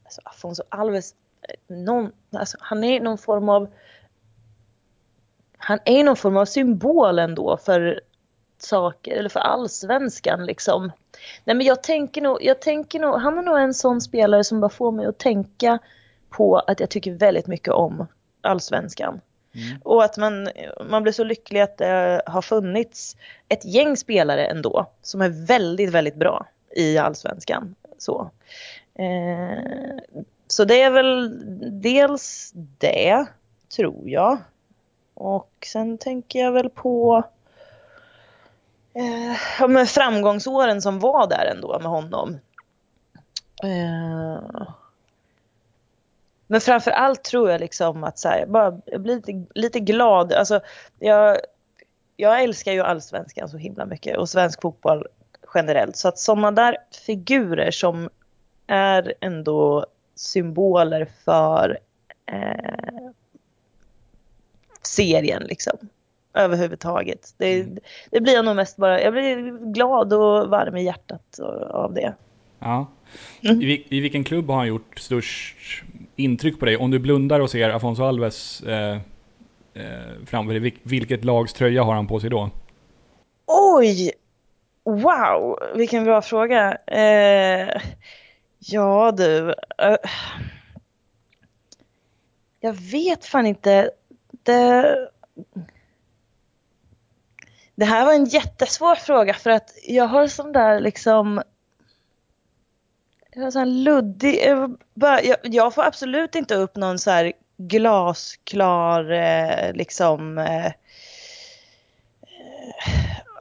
Speaker 2: Alltså, Afonso Alves, någon, alltså, han är någon form av han är någon form av symbol ändå för saker, eller för allsvenskan liksom. Nej men jag tänker nog, jag tänker nog, han är nog en sån spelare som bara får mig att tänka på att jag tycker väldigt mycket om allsvenskan. Mm. Och att man, man blir så lycklig att det har funnits ett gäng spelare ändå som är väldigt, väldigt bra i allsvenskan. Så, eh, så det är väl dels det, tror jag. Och sen tänker jag väl på eh, med framgångsåren som var där ändå med honom. Eh, men framför allt tror jag liksom att så här, jag, bara, jag blir lite, lite glad. Alltså, jag, jag älskar ju allsvenskan så himla mycket och svensk fotboll generellt. Så att sådana där figurer som är ändå symboler för eh, serien liksom. Överhuvudtaget. Det, mm. det blir jag nog mest bara, jag blir glad och varm i hjärtat av det.
Speaker 1: Ja. Mm. I, I, vilken klubb har han gjort störst intryck på dig? Om du blundar och ser Afonso Alves eh, eh, framför dig, vilket lags tröja har han på sig då?
Speaker 2: Oj! Wow, vilken bra fråga. Eh, ja du. Eh, jag vet fan inte det... Det här var en jättesvår fråga för att jag har sån där liksom... Jag har sån luddig... Jag, jag, får absolut inte upp någon så här glasklar eh, liksom... Eh,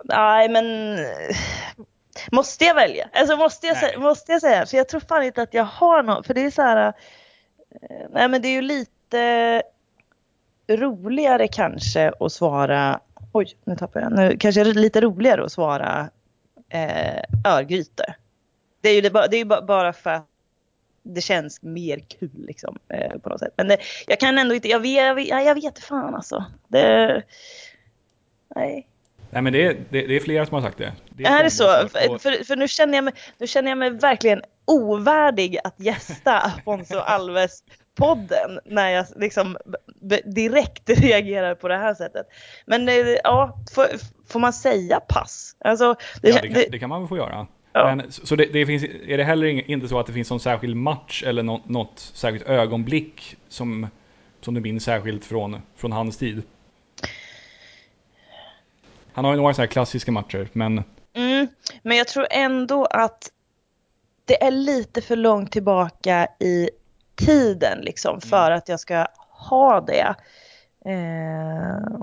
Speaker 2: nej men... Måste jag välja? Alltså måste jag, måste jag säga? För jag tror fan inte att jag har någon. För det är så här... Eh, nej men det är ju lite roligare kanske att svara, oj nu tappar jag, nu kanske är det lite roligare att svara eh, Örgryte. Det är ju det, det är bara för att det känns mer kul liksom eh, på något sätt. Men det, jag kan ändå inte, jag vet, jag vet, jag vet fan alltså. Det, nej.
Speaker 1: Nej men det är, det, det är flera som har sagt det.
Speaker 2: det är, är det så? För, för, för, nu, känner jag mig, nu känner jag mig verkligen ovärdig att gästa [LAUGHS] Afonso Alves podden när jag liksom direkt [LAUGHS] reagerar på det här sättet. Men eh, ja, får, får man säga pass? Alltså,
Speaker 1: det, ja, det, kan, det kan man väl få göra. Ja. Men, så det, det, finns, är det heller inte så att det finns någon särskild match eller något, något särskilt ögonblick som, som du minns särskilt från, från hans tid? Han har ju några så här klassiska matcher, men...
Speaker 2: Mm, men jag tror ändå att det är lite för långt tillbaka i tiden liksom mm. för att jag ska ha det. Eh,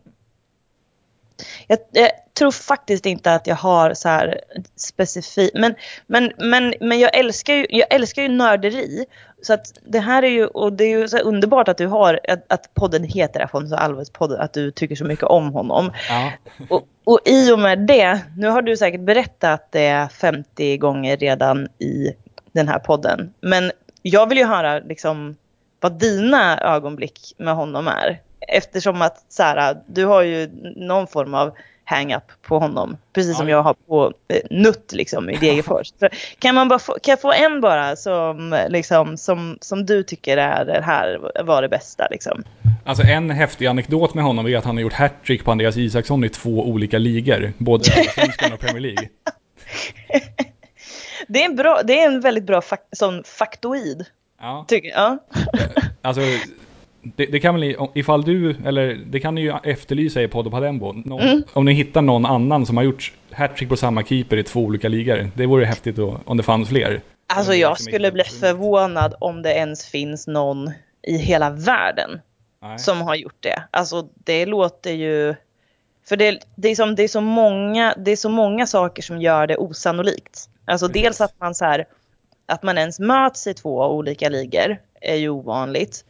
Speaker 2: jag, jag, tror faktiskt inte att jag har så här specifikt, men, men, men, men jag, älskar ju, jag älskar ju nörderi. Så att det här är ju, och det är ju så underbart att du har, att, att podden heter Afonso Alves podden, att du tycker så mycket om honom. Ja. Och, och i och med det, nu har du säkert berättat det 50 gånger redan i den här podden, men jag vill ju höra liksom vad dina ögonblick med honom är. Eftersom att så här, du har ju någon form av hang-up på honom. Precis som jag har på eh, Nutt liksom i Degerfors. [LAUGHS] kan, man bara få, kan jag få en bara som, liksom, som, som du tycker är det här var det bästa? Liksom?
Speaker 1: Alltså en häftig anekdot med honom är att han har gjort hattrick på Andreas Isaksson i två olika ligor. Både Allsvenskan och Premier League. [LAUGHS]
Speaker 2: Det är en, bra, det är en väldigt bra fak sån faktoid.
Speaker 1: Ja,
Speaker 2: Tycker, ja.
Speaker 1: alltså det, det kan väl, ifall du, eller det kan ni ju efterlysa i Poddo Padembo. Någon,
Speaker 2: Mm.
Speaker 1: Om ni hittar någon annan som har gjort hattrick på samma keeper i två olika ligor. Det vore häftigt då, om det fanns fler.
Speaker 2: Alltså jag skulle bli förvånad om det ens finns någon i hela världen
Speaker 1: Nej.
Speaker 2: som har gjort det. Alltså det låter ju... För det, det, är, som, det, är, så många, det är så många saker som gör det osannolikt. Alltså
Speaker 1: Precis.
Speaker 2: dels att man så här, att man ens möts i två olika ligor är ju ovanligt.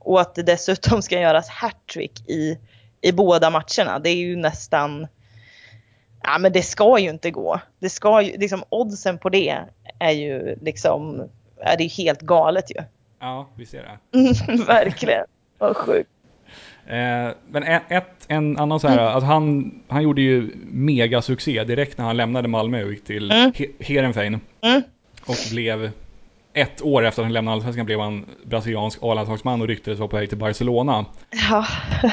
Speaker 2: Och att det dessutom ska göras hattrick i, i båda matcherna. Det är ju nästan... Ja men det ska ju inte gå. Det ska ju, liksom oddsen på det är ju liksom, är det är helt galet ju.
Speaker 1: Ja, vi ser det. [LAUGHS]
Speaker 2: Verkligen. Vad sjukt.
Speaker 1: Eh, men en, ett, en annan så här, alltså han, han gjorde ju megasuccé direkt när han lämnade Malmö och gick till
Speaker 2: Mm.
Speaker 1: He- Heerenveen.
Speaker 2: Mm.
Speaker 1: Och blev, ett år efter att han lämnade Allsvenskan blev han brasiliansk A-landslagsman och ryktades vara på väg till Barcelona.
Speaker 2: Ja.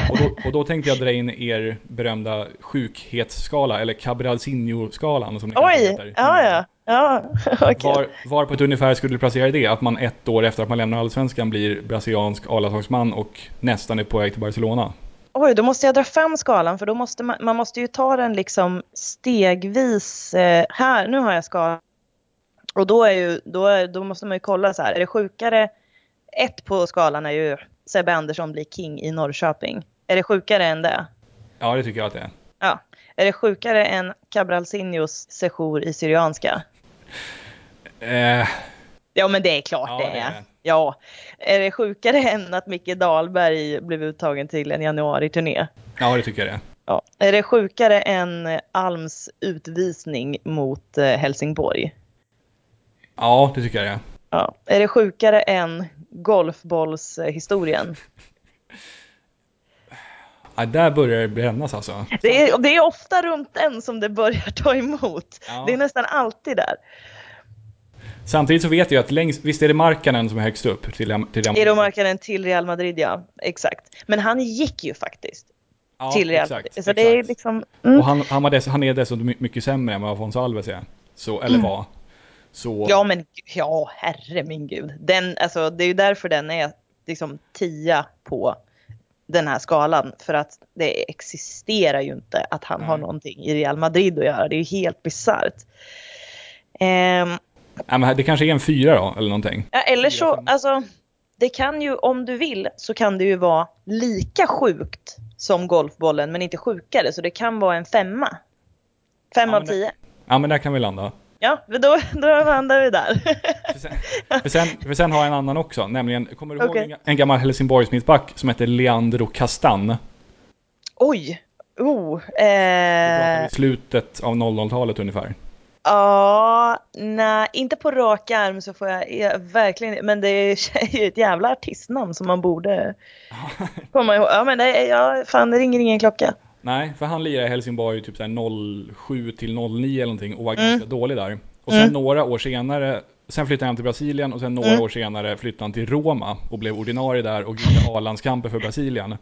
Speaker 1: Och då, och då tänkte jag dra in er berömda sjukhetsskala, eller Cabralzinho-skalan som ni
Speaker 2: Oj,
Speaker 1: heter.
Speaker 2: ja ja. Ja, [LAUGHS] okej.
Speaker 1: Var, var på ett ungefär skulle du placera det? Att man ett år efter att man lämnar Allsvenskan blir brasiliansk A-landslagsman och nästan är på väg till Barcelona?
Speaker 2: Oj, då måste jag dra fram skalan för då måste man, man måste ju ta den liksom stegvis. Eh, här, nu har jag skalan. Och då, är ju, då, är, då måste man ju kolla så här, är det sjukare? Ett på skalan är ju Sebbe Andersson blir king i Norrköping. Är det sjukare än det?
Speaker 1: Ja, det tycker jag att det är.
Speaker 2: Ja. Är det sjukare än Cabralzinhos sejour i Syrianska?
Speaker 1: Eh,
Speaker 2: Ja men det är klart
Speaker 1: Ja,
Speaker 2: det
Speaker 1: det är
Speaker 2: är.
Speaker 1: det.
Speaker 2: Ja. Är det sjukare än att Micke Dahlberg blev uttagen till en januari-turné?
Speaker 1: ja, det tycker jag det är.
Speaker 2: Ja. Är det sjukare än Alms utvisning mot eh, Helsingborg?
Speaker 1: Ja, det tycker jag det är.
Speaker 2: Ja. Är det sjukare än golfbollshistorien?
Speaker 1: Ja, där börjar det brännas alltså.
Speaker 2: Det är, det är ofta runt den som det börjar ta emot.
Speaker 1: Ja.
Speaker 2: Det är nästan alltid där.
Speaker 1: Samtidigt så vet jag att längst, visst är det Markkanen som är högst upp till, till Real
Speaker 2: Euromarknaden till Real Madrid, ja. Exakt. Men han gick ju faktiskt
Speaker 1: ja,
Speaker 2: till Real
Speaker 1: exakt,
Speaker 2: Madrid. Så det är
Speaker 1: exakt.
Speaker 2: liksom... Mm.
Speaker 1: Och han, han, var dess, han är dessutom my- mycket sämre än vad Afonso Alves är. Så, eller var. Så,
Speaker 2: Ja men ja, herre min gud. Den, alltså, det är ju därför den är liksom tia på den här skalan. För att det existerar ju inte att han har
Speaker 1: Nej.
Speaker 2: någonting i Real Madrid att göra. Det är ju helt bisarrt.
Speaker 1: Ja, men det kanske är en fyra då, eller någonting.
Speaker 2: ja, eller så, alltså, det kan ju, om du vill, så kan det ju vara lika sjukt som golfbollen, men inte sjukare. Så det kan vara en femma. Fem
Speaker 1: Ja,
Speaker 2: av tio.
Speaker 1: Ja, men där kan vi landa.
Speaker 2: Ja, då, då landar vi där.
Speaker 1: För sen, för sen, för sen har jag en annan också, nämligen, kommer du
Speaker 2: Okej.
Speaker 1: ihåg en, en gammal Helsingborgs mittback som heter Leandro Castan?
Speaker 2: Oj! Oh, eh,
Speaker 1: i slutet av 00-talet ungefär.
Speaker 2: Ja, nej, inte på rak arm så får jag, jag verkligen Men det är ju [LAUGHS] ett jävla artistnamn som man borde [LAUGHS] komma ihåg. Ja, men det, ja, fan, det ringer ingen klocka.
Speaker 1: Nej, för han lirade i Helsingborg typ så här 07 till 09 eller någonting och var
Speaker 2: Mm.
Speaker 1: ganska dålig där. Och sen
Speaker 2: Mm.
Speaker 1: några år senare, sen flyttade han till Brasilien och sen några
Speaker 2: Mm.
Speaker 1: år senare flyttade han till Roma och blev ordinarie där och gjorde A-landskamper för Brasilien.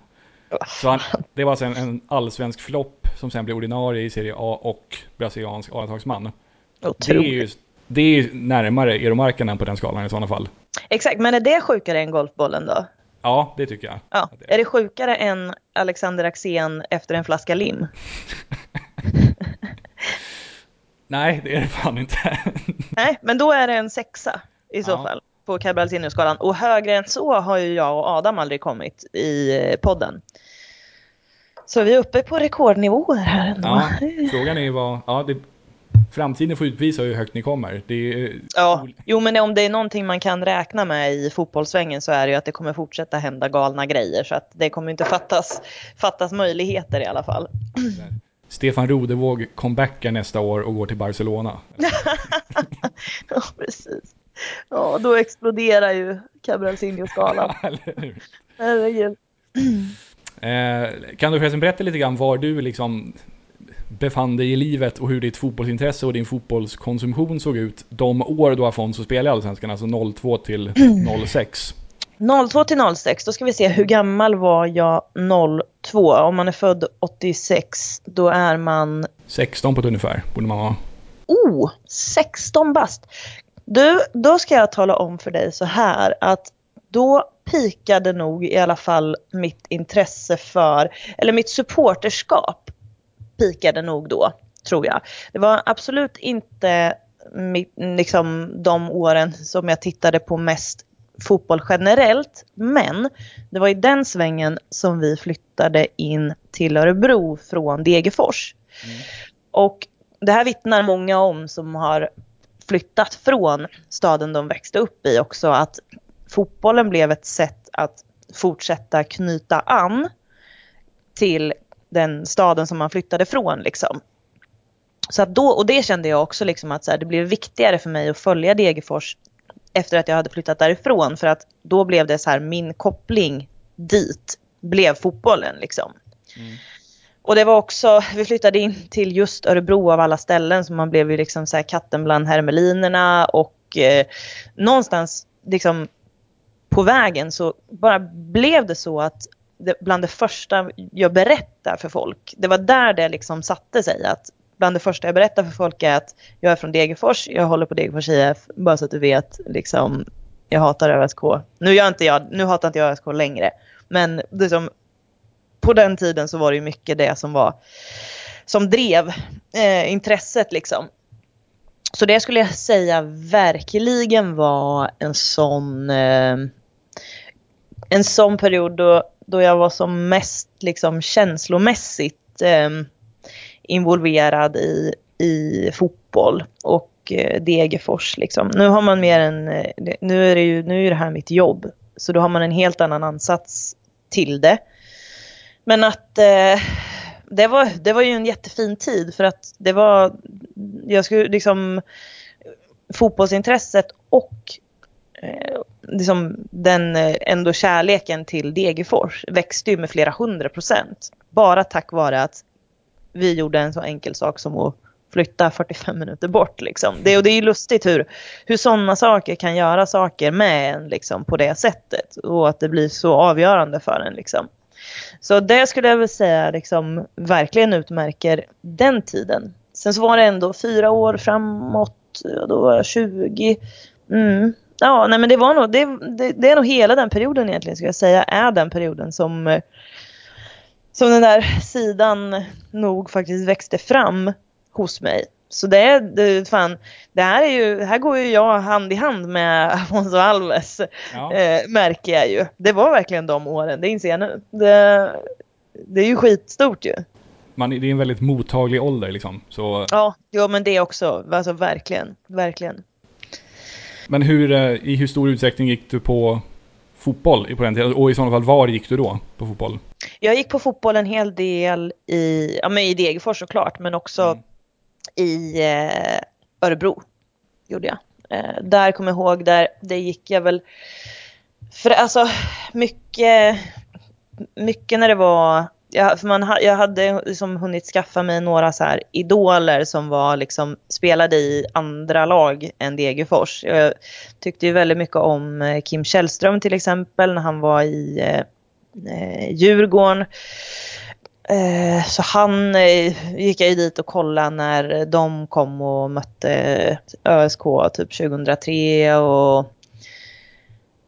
Speaker 1: Så han, det var sen en allsvensk flopp som sen blev ordinarie i Serie A och brasiliansk A-landslagsman. Det är ju det är närmare Eero på den skalan i sådana fall.
Speaker 2: Exakt, men är det sjukare än golfbollen då?
Speaker 1: Ja, det tycker jag.
Speaker 2: Ja.
Speaker 1: det är.
Speaker 2: Är det sjukare än Alexander Axén efter en flaska lim? [LAUGHS]
Speaker 1: Nej, det är det fan inte. [LAUGHS]
Speaker 2: Nej, men då är det en sexa i så
Speaker 1: Ja.
Speaker 2: fall på Cabralzinho-skalan. Och högre än så har ju jag och Adam aldrig kommit i eh, podden. Så vi är uppe på rekordnivåer här ändå.
Speaker 1: Ja, frågan är vad... Ja, det, framtiden får utvisa hur högt ni kommer. Är,
Speaker 2: Ja, jo men om det är någonting man kan räkna med i fotbollssvängen så är det ju att det kommer fortsätta hända galna grejer. Så att det kommer inte fattas, fattas möjligheter i alla fall.
Speaker 1: Stefan Rodevåg comebackar nästa år och går till Barcelona. [LAUGHS]
Speaker 2: Ja, precis. Ja, då exploderar ju [LAUGHS]
Speaker 1: hur?
Speaker 2: Herregud.
Speaker 1: Eh, kan du förresten berätta lite grann var du liksom befann dig i livet och hur ditt fotbollsintresse och din fotbollskonsumtion såg ut de år då Afonso spelade i Allsvenskan, alltså 02 till 06?
Speaker 2: 02 till 06, då ska vi se hur gammal var jag 02? Om man är född 86, då är man...
Speaker 1: 16 på ett ungefär, borde man vara.
Speaker 2: Oh, 16 bast. Du, då ska jag tala om för dig så här att då pikade nog i alla fall mitt intresse för, eller mitt supporterskap pikade nog då, tror jag. Det var absolut inte liksom, de åren som jag tittade på mest fotboll generellt. Men det var i den svängen som vi flyttade in till Örebro från Degerfors. Mm. Och det här vittnar många om som har flyttat från staden de växte upp i också att fotbollen blev ett sätt att fortsätta knyta an till den staden som man flyttade från liksom. Så att då, och det kände jag också liksom att så här, det blev viktigare för mig att följa Degerfors efter att jag hade flyttat därifrån för att då blev det så här min koppling dit blev fotbollen liksom. Mm. Och det var också, vi flyttade in till just Örebro av alla ställen så man blev ju liksom så här katten bland hermelinerna och eh, någonstans liksom på vägen så bara blev det så att det, bland det första jag berättar för folk, det var där det liksom satte sig att bland det första jag berättar för folk är att jag är från Degerfors, jag håller på Degerfors IF, bara så att du vet, liksom, jag hatar ÖSK. Nu, gör inte jag, nu hatar inte jag ÖSK längre, men liksom, på den tiden så var det ju mycket det som var som drev eh, intresset liksom. Så det skulle jag säga verkligen var en sån eh, en sån period då, då jag var som mest liksom känslomässigt eh, involverad i, i fotboll och eh, Degerfors. Liksom. Nu har man mer en, eh, nu är, det ju, nu är det här mitt jobb, så då har man en helt annan ansats till det. Men att eh, det, var, det var ju en jättefin tid för att det var, jag skulle liksom, fotbollsintresset och Eh, liksom den eh, ändå kärleken till Degerfors växte ju med flera hundra procent. Bara tack vare att vi gjorde en så enkel sak som att flytta 45 minuter bort. Liksom. Det, och det är ju lustigt hur, hur sådana saker kan göra saker med en liksom, på det sättet. Och att det blir så avgörande för en. Liksom. Så det skulle jag väl säga liksom, verkligen utmärker den tiden. Sen så var det ändå fyra år framåt, då var jag 20. Mm. Ja, nej men det var nog, det, det, det, är nog hela den perioden egentligen ska jag säga, är den perioden som som den där sidan nog faktiskt växte fram hos mig. Så det, är, det, fan, det här är ju, här går ju jag hand i hand med [LAUGHS] Afonso Alves, ja. eh, märker jag ju. Det var verkligen de åren, det inser jag nu. Det, det är ju skitstort ju.
Speaker 1: Man, det är en väldigt mottaglig ålder liksom. Så...
Speaker 2: Ja, ja, men det också. Alltså verkligen, verkligen.
Speaker 1: Men hur, eh, i hur stor utsträckning gick du på fotboll på den tiden? Och i sådana fall, var gick du då på fotboll?
Speaker 2: Jag gick på fotboll en hel del i, ja, men i Degerfors såklart, men också mm. i eh, Örebro. Gjorde jag. Eh, där kommer jag ihåg, där det gick jag väl... För alltså, mycket, mycket när det var jag, för man, jag hade liksom hunnit skaffa mig några så här idoler som var liksom, spelade i andra lag än Degerfors. Jag tyckte ju väldigt mycket om eh, Kim Källström till exempel när han var i eh, eh Djurgården. Eh, så han eh, gick jag ju dit och kollade när de kom och mötte eh, ÖSK typ 2003 och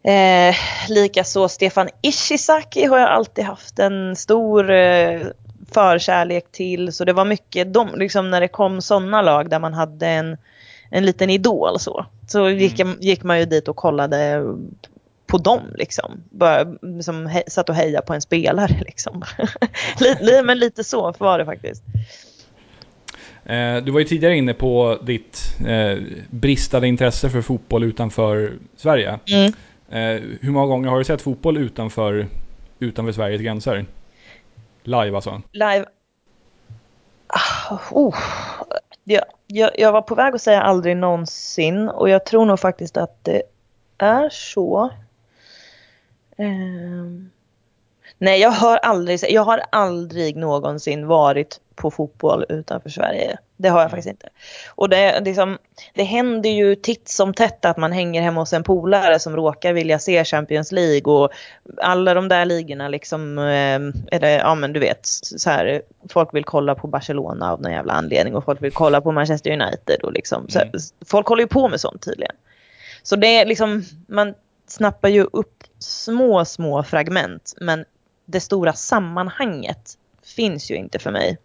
Speaker 2: Eh, Likaså Stefan Ishizaki har jag alltid haft en stor eh, förkärlek till. Så det var mycket, de, liksom när det kom sådana lag där man hade en, en liten idol så. Så gick, mm. gick man ju dit och kollade på dem liksom. Bara, liksom he, satt och hejade på en spelare [LAUGHS] liksom. lite, men lite så var det faktiskt.
Speaker 1: Eh, du var ju tidigare inne på ditt eh, bristande intresse för fotboll utanför Sverige. Mm. Eh, hur många gånger har du sett fotboll utanför, utanför Sveriges gränser? Live alltså?
Speaker 2: Live? Ah, oh. Jag, jag, jag, var på väg att säga aldrig någonsin och jag tror nog faktiskt att det är så. Um, nej, jag har aldrig, jag har aldrig någonsin varit på fotboll utanför Sverige. Det har jag faktiskt inte. Och det, liksom, det händer ju titt som tätt att man hänger hemma hos en polare som råkar vilja se Champions League och alla de där ligorna liksom, är det, ja men du vet, så här, folk vill kolla på Barcelona av någon jävla anledning och folk vill kolla på Manchester United och liksom, mm. så, folk håller ju på med sånt tydligen. Så det är liksom, man snappar ju upp små, små fragment men det stora sammanhanget finns ju inte för mig.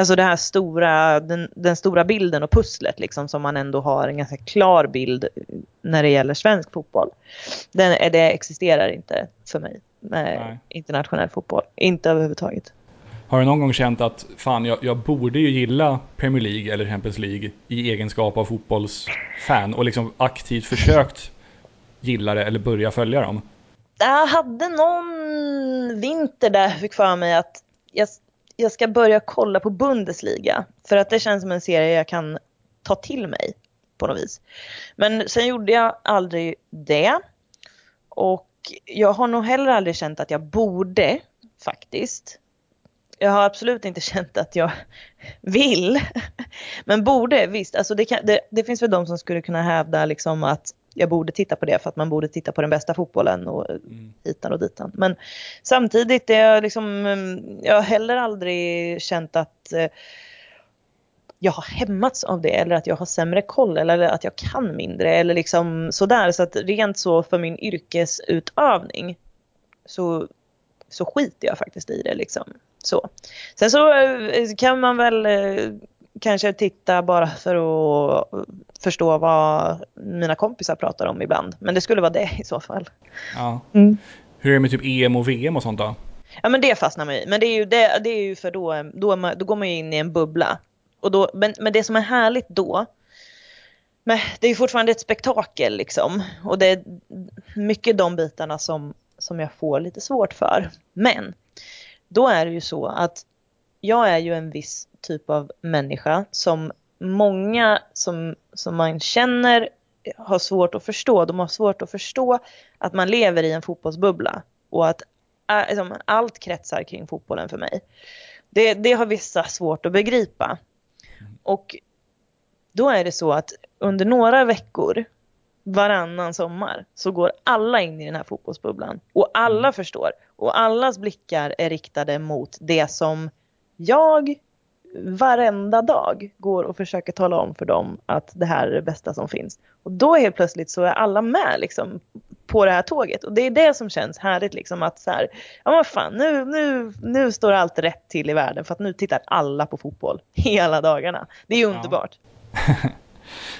Speaker 2: Alltså det här stora, den, den, stora bilden och pusslet liksom som man ändå har en ganska klar bild när det gäller svensk fotboll. Den, det existerar inte för mig med internationell fotboll. Inte överhuvudtaget.
Speaker 1: Har du någon gång känt att fan, jag, jag, borde ju gilla Premier League eller Champions League i egenskap av fotbollsfan och liksom aktivt försökt gilla det eller börja följa dem?
Speaker 2: Jag hade någon vinter där jag fick för mig att jag, jag ska börja kolla på Bundesliga. För att det känns som en serie jag kan ta till mig på något vis. Men sen gjorde jag aldrig det. Och jag har nog heller aldrig känt att jag borde faktiskt. Jag har absolut inte [LAUGHS] känt att jag vill. Men borde, visst. Alltså det, kan, det, det finns väl de som skulle kunna hävda liksom att jag borde titta på det för att man borde titta på den bästa fotbollen och mm. hitan och ditan. Men samtidigt är jag liksom, mm, jag har heller aldrig känt att eh, jag har hämmats av det eller att jag har sämre koll eller att jag kan mindre eller liksom sådär. Så att rent så för min yrkesutövning så, så skiter jag faktiskt i det liksom. Så. Sen så eh, kan man väl eh, kanske titta bara för att förstå vad mina kompisar pratar om ibland. Men det skulle vara det i så fall.
Speaker 1: Ja. Mm. Hur är det med typ EM och VM och sånt då?
Speaker 2: Ja men det fastnar man i. Men det är ju, det, det är ju för då, då, man, då går man ju in i en bubbla. Och då, men, men det som är härligt då, men det är ju fortfarande ett spektakel liksom. Och det är mycket de bitarna som, som jag får lite svårt för. Men då är det ju så att jag är ju en viss typ av människa som många som, som man känner har svårt att förstå. De har svårt att förstå att man lever i en fotbollsbubbla och att alltså, allt kretsar kring fotbollen för mig. Det, det har vissa svårt att begripa. Och då är det så att under några veckor varannan sommar så går alla in i den här fotbollsbubblan och alla mm. förstår och allas blickar är riktade mot det som jag varenda dag går och försöker tala om för dem att det här är det bästa som finns. Och då helt plötsligt så är alla med liksom på det här tåget. Och det är det som känns härligt liksom att så här, ja men fan nu, nu, nu står allt rätt till i världen för att nu tittar alla på fotboll [LAUGHS] hela dagarna. Det är underbart.
Speaker 1: Ja. [LAUGHS]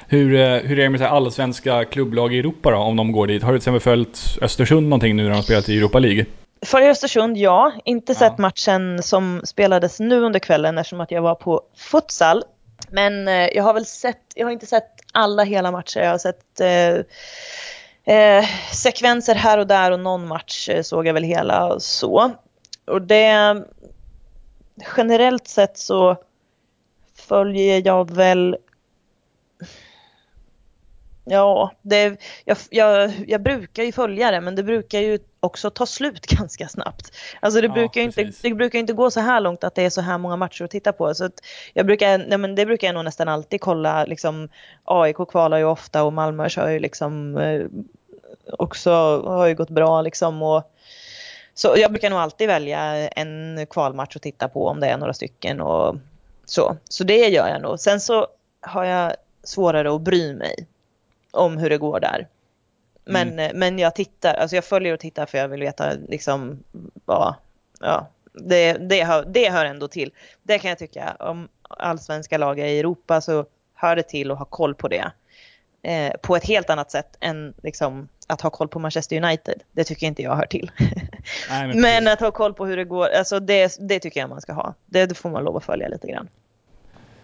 Speaker 1: hur, eh, hur är det med allsvenska klubblag i Europa då, om de går dit? Har du till exempel följt Östersund någonting nu när de spelat i Europa League?
Speaker 2: För Östersund, ja. Inte sett ja. matchen som spelades nu under kvällen eftersom att jag var på futsal. Men eh, jag har väl sett, jag har inte sett alla hela matcher. Jag har sett eh, eh, sekvenser här och där och någon match eh, såg jag väl hela och så. Och det, generellt sett så följer jag väl Ja, det, jag, jag, jag, brukar ju följa det men det brukar ju också ta slut [LAUGHS] ganska snabbt. Alltså det, ja, brukar inte, det brukar inte gå så här långt att det är så här många matcher att titta på. Så jag brukar, nej men det brukar jag nog nästan alltid kolla. Liksom, AIK kvalar ju ofta och Malmö kör ju liksom eh, också, har ju gått bra liksom. Och, så jag brukar nog alltid välja en kvalmatch att titta på om det är några stycken och så. Så det gör jag nog. Sen så har jag svårare att bry mig om hur det går där. Men, mm. Eh, men jag tittar, alltså jag följer och tittar för jag vill veta liksom vad, ja, det, det, hör, det hör ändå till. Det kan jag tycka, om allsvenska lag i Europa så hör det till att ha koll på det. Eh, på ett helt annat sätt än liksom, att ha koll på Manchester United. Det tycker inte jag hör till. [LAUGHS] Nej, men, men att ha koll på hur det går, alltså det, det tycker jag man ska ha. Det, det får man lov att följa lite grann.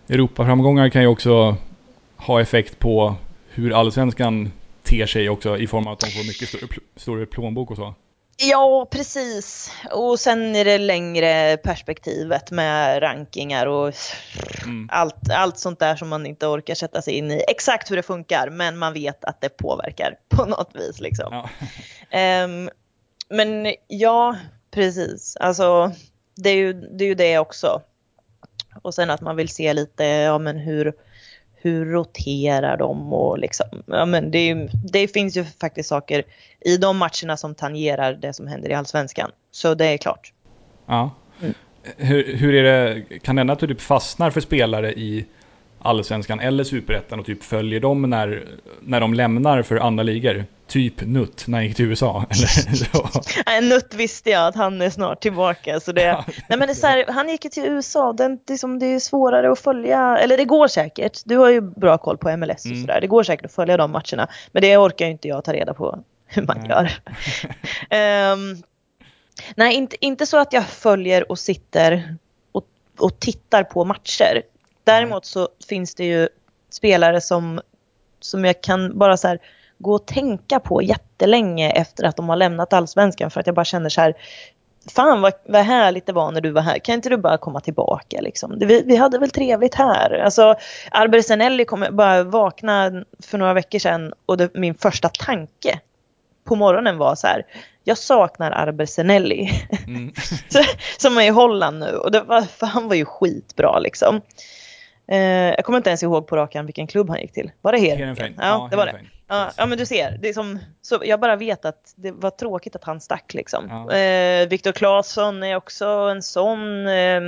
Speaker 1: Europaframgångar kan ju också ha effekt på hur allsvenskan ter sig också i form av att de får mycket större, större plånbok och så.
Speaker 2: Ja, precis. Och sen är det längre perspektivet med rankingar och mm. allt, allt sånt där som man inte orkar sätta sig in i. Exakt hur det funkar, men man vet att det påverkar [LAUGHS] på något vis. Liksom. Ja. Um, men ja, precis. Alltså, det är, ju, det är ju det också. Och sen att man vill se lite, ja men hur, hur roterar de och liksom, ja men det, det finns ju faktiskt saker i de matcherna som tangerar det som händer i allsvenskan. Så det är klart.
Speaker 1: Ja. Mm. Hur, hur är det, kan det hända att du typ fastnar för spelare i allsvenskan eller superettan och typ följer dem när, när de lämnar för andra ligor? Typ Nutt när han gick till USA. [LAUGHS]
Speaker 2: Eller [LAUGHS] Nutt visste jag att han är snart tillbaka. Så det, [LAUGHS] nej men det är så här, han gick ju till USA, den, det, som, det är svårare att följa, eller det går säkert. Du har ju bra koll på MLS och mm. sådär. Det går säkert att följa de matcherna. Men det orkar ju inte jag ta reda på hur man nej. gör. um, nej, inte, inte så att jag följer och sitter och, och tittar på matcher. Däremot så finns det ju spelare som, som jag kan bara så här gå och tänka på jättelänge efter att de har lämnat allsvenskan för att jag bara känner så här Fan vad, vad härligt det var när du var här. Kan inte du bara komma tillbaka liksom? Vi, vi hade väl trevligt här. Alltså Arbersenelli kom bara vakna för några veckor sedan och det, min första tanke på morgonen var så här. Jag saknar Arbersenelli. Mm. [LAUGHS] som är i Holland nu. Och det var, för han var ju skitbra liksom. Eh, jag kommer inte ens ihåg på rakan vilken klubb han gick till. Var det Heerenveen? Ja, ja, det var det. Ja, ja, men du ser. Det är som, så jag bara vet att det var tråkigt att han stack liksom. Ja. Eh, Viktor Claesson är också en sån. Eh,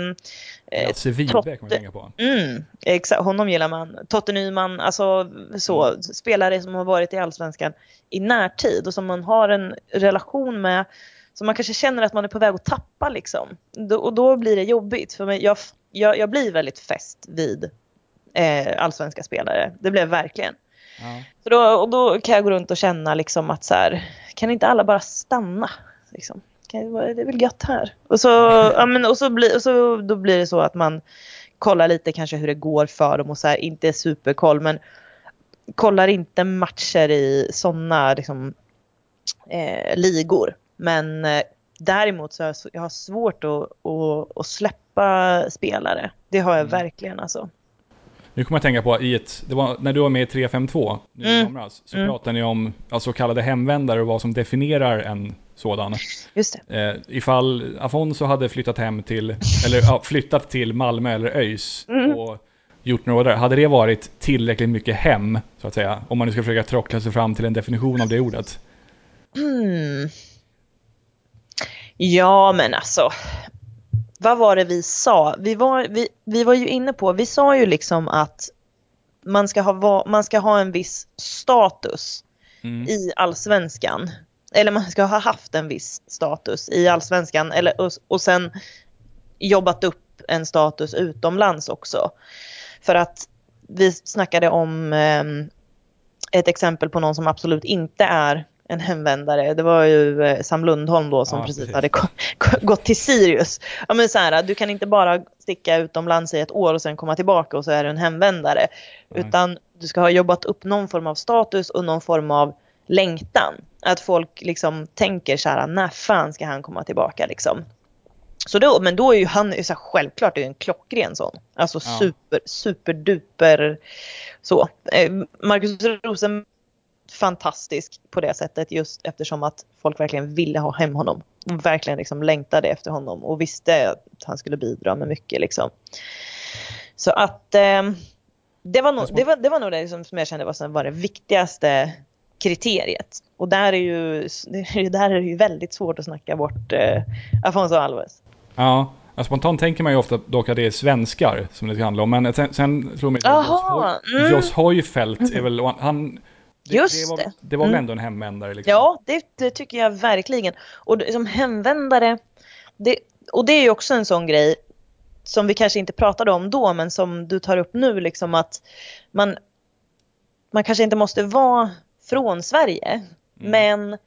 Speaker 1: Lasse Wiberg kommer jag tänka på.
Speaker 2: Mm, exakt, honom gillar man. Totte Nyman, alltså så. Mm. Spelare som har varit i Allsvenskan i närtid och som man har en relation med. Som man kanske känner att man är på väg att tappa liksom. Och då blir det jobbigt. För jag, jag, jag blir väldigt fäst vid eh, allsvenska spelare. Det blev verkligen. Ja. Så då, och då kan jag gå runt och känna liksom att så här, kan inte alla bara stanna? Liksom? det är väl gött här. Och så, [LAUGHS] ja, men, och så, bli, och så då blir det så att man kollar lite kanske hur det går för dem och så här, inte superkoll men kollar inte matcher i sådana liksom, eh, ligor. Men eh, däremot så har jag, har svårt att, att, att släppa spelare. Det har jag mm. verkligen alltså.
Speaker 1: Nu kommer jag tänka på, i ett, var, när du var med i 352 nu mm. i somras, så mm. pratade ni om alltså, så kallade hemvändare och vad som definierar en sådan.
Speaker 2: Just det.
Speaker 1: Eh, ifall Afonso hade flyttat hem till, eller ja, flyttat till Malmö eller ÖIS mm. och gjort några där, hade det varit tillräckligt mycket hem, så att säga? Om man nu ska försöka trockla sig fram till en definition av det ordet.
Speaker 2: Mm. Ja, men alltså, vad var det vi sa? Vi var, vi, vi var ju inne på, vi sa ju liksom att man ska ha, man ska ha en viss status mm. i allsvenskan. Eller man ska ha haft en viss status i allsvenskan eller, och, och sen jobbat upp en status utomlands också. För att vi snackade om eh, ett exempel på någon som absolut inte är en hemvändare. Det var ju eh, Sam Lundholm då som ja, precis, precis, hade [LAUGHS] gått till Sirius. Ja, men så här, du kan inte bara sticka utomlands i ett år och sen komma tillbaka och så är du en hemvändare. Mm. Utan du ska ha jobbat upp någon form av status och någon form av längtan. Att folk liksom tänker så här, när fan ska han komma tillbaka liksom. Så då, men då är ju han så här, självklart är en klockren sån. Alltså ja. super, superduper så. Eh, Marcus Rosen fantastisk på det sättet just eftersom att folk verkligen ville ha hem honom. Och verkligen liksom längtade efter honom och visste att han skulle bidra med mycket liksom. Så att eh, det, var nog, det, var, det var nog det liksom som jag kände var, var det viktigaste kriteriet. Och där är ju, [LAUGHS] där är det ju väldigt svårt att snacka bort eh, Afonso Alves.
Speaker 1: Ja, spontant tänker man ju ofta dock att det är svenskar som det ska handla om. Men sen, sen tror jag att Joss Hojfeldt är väl, han det,
Speaker 2: Just
Speaker 1: det. Var, det var väl mm. ändå en hemvändare? Liksom.
Speaker 2: Ja, det, det, tycker jag verkligen. Och som hemvändare, det, och det är ju också en sån grej som vi kanske inte pratade om då, men som du tar upp nu, liksom att man, man kanske inte måste vara från Sverige, mm. men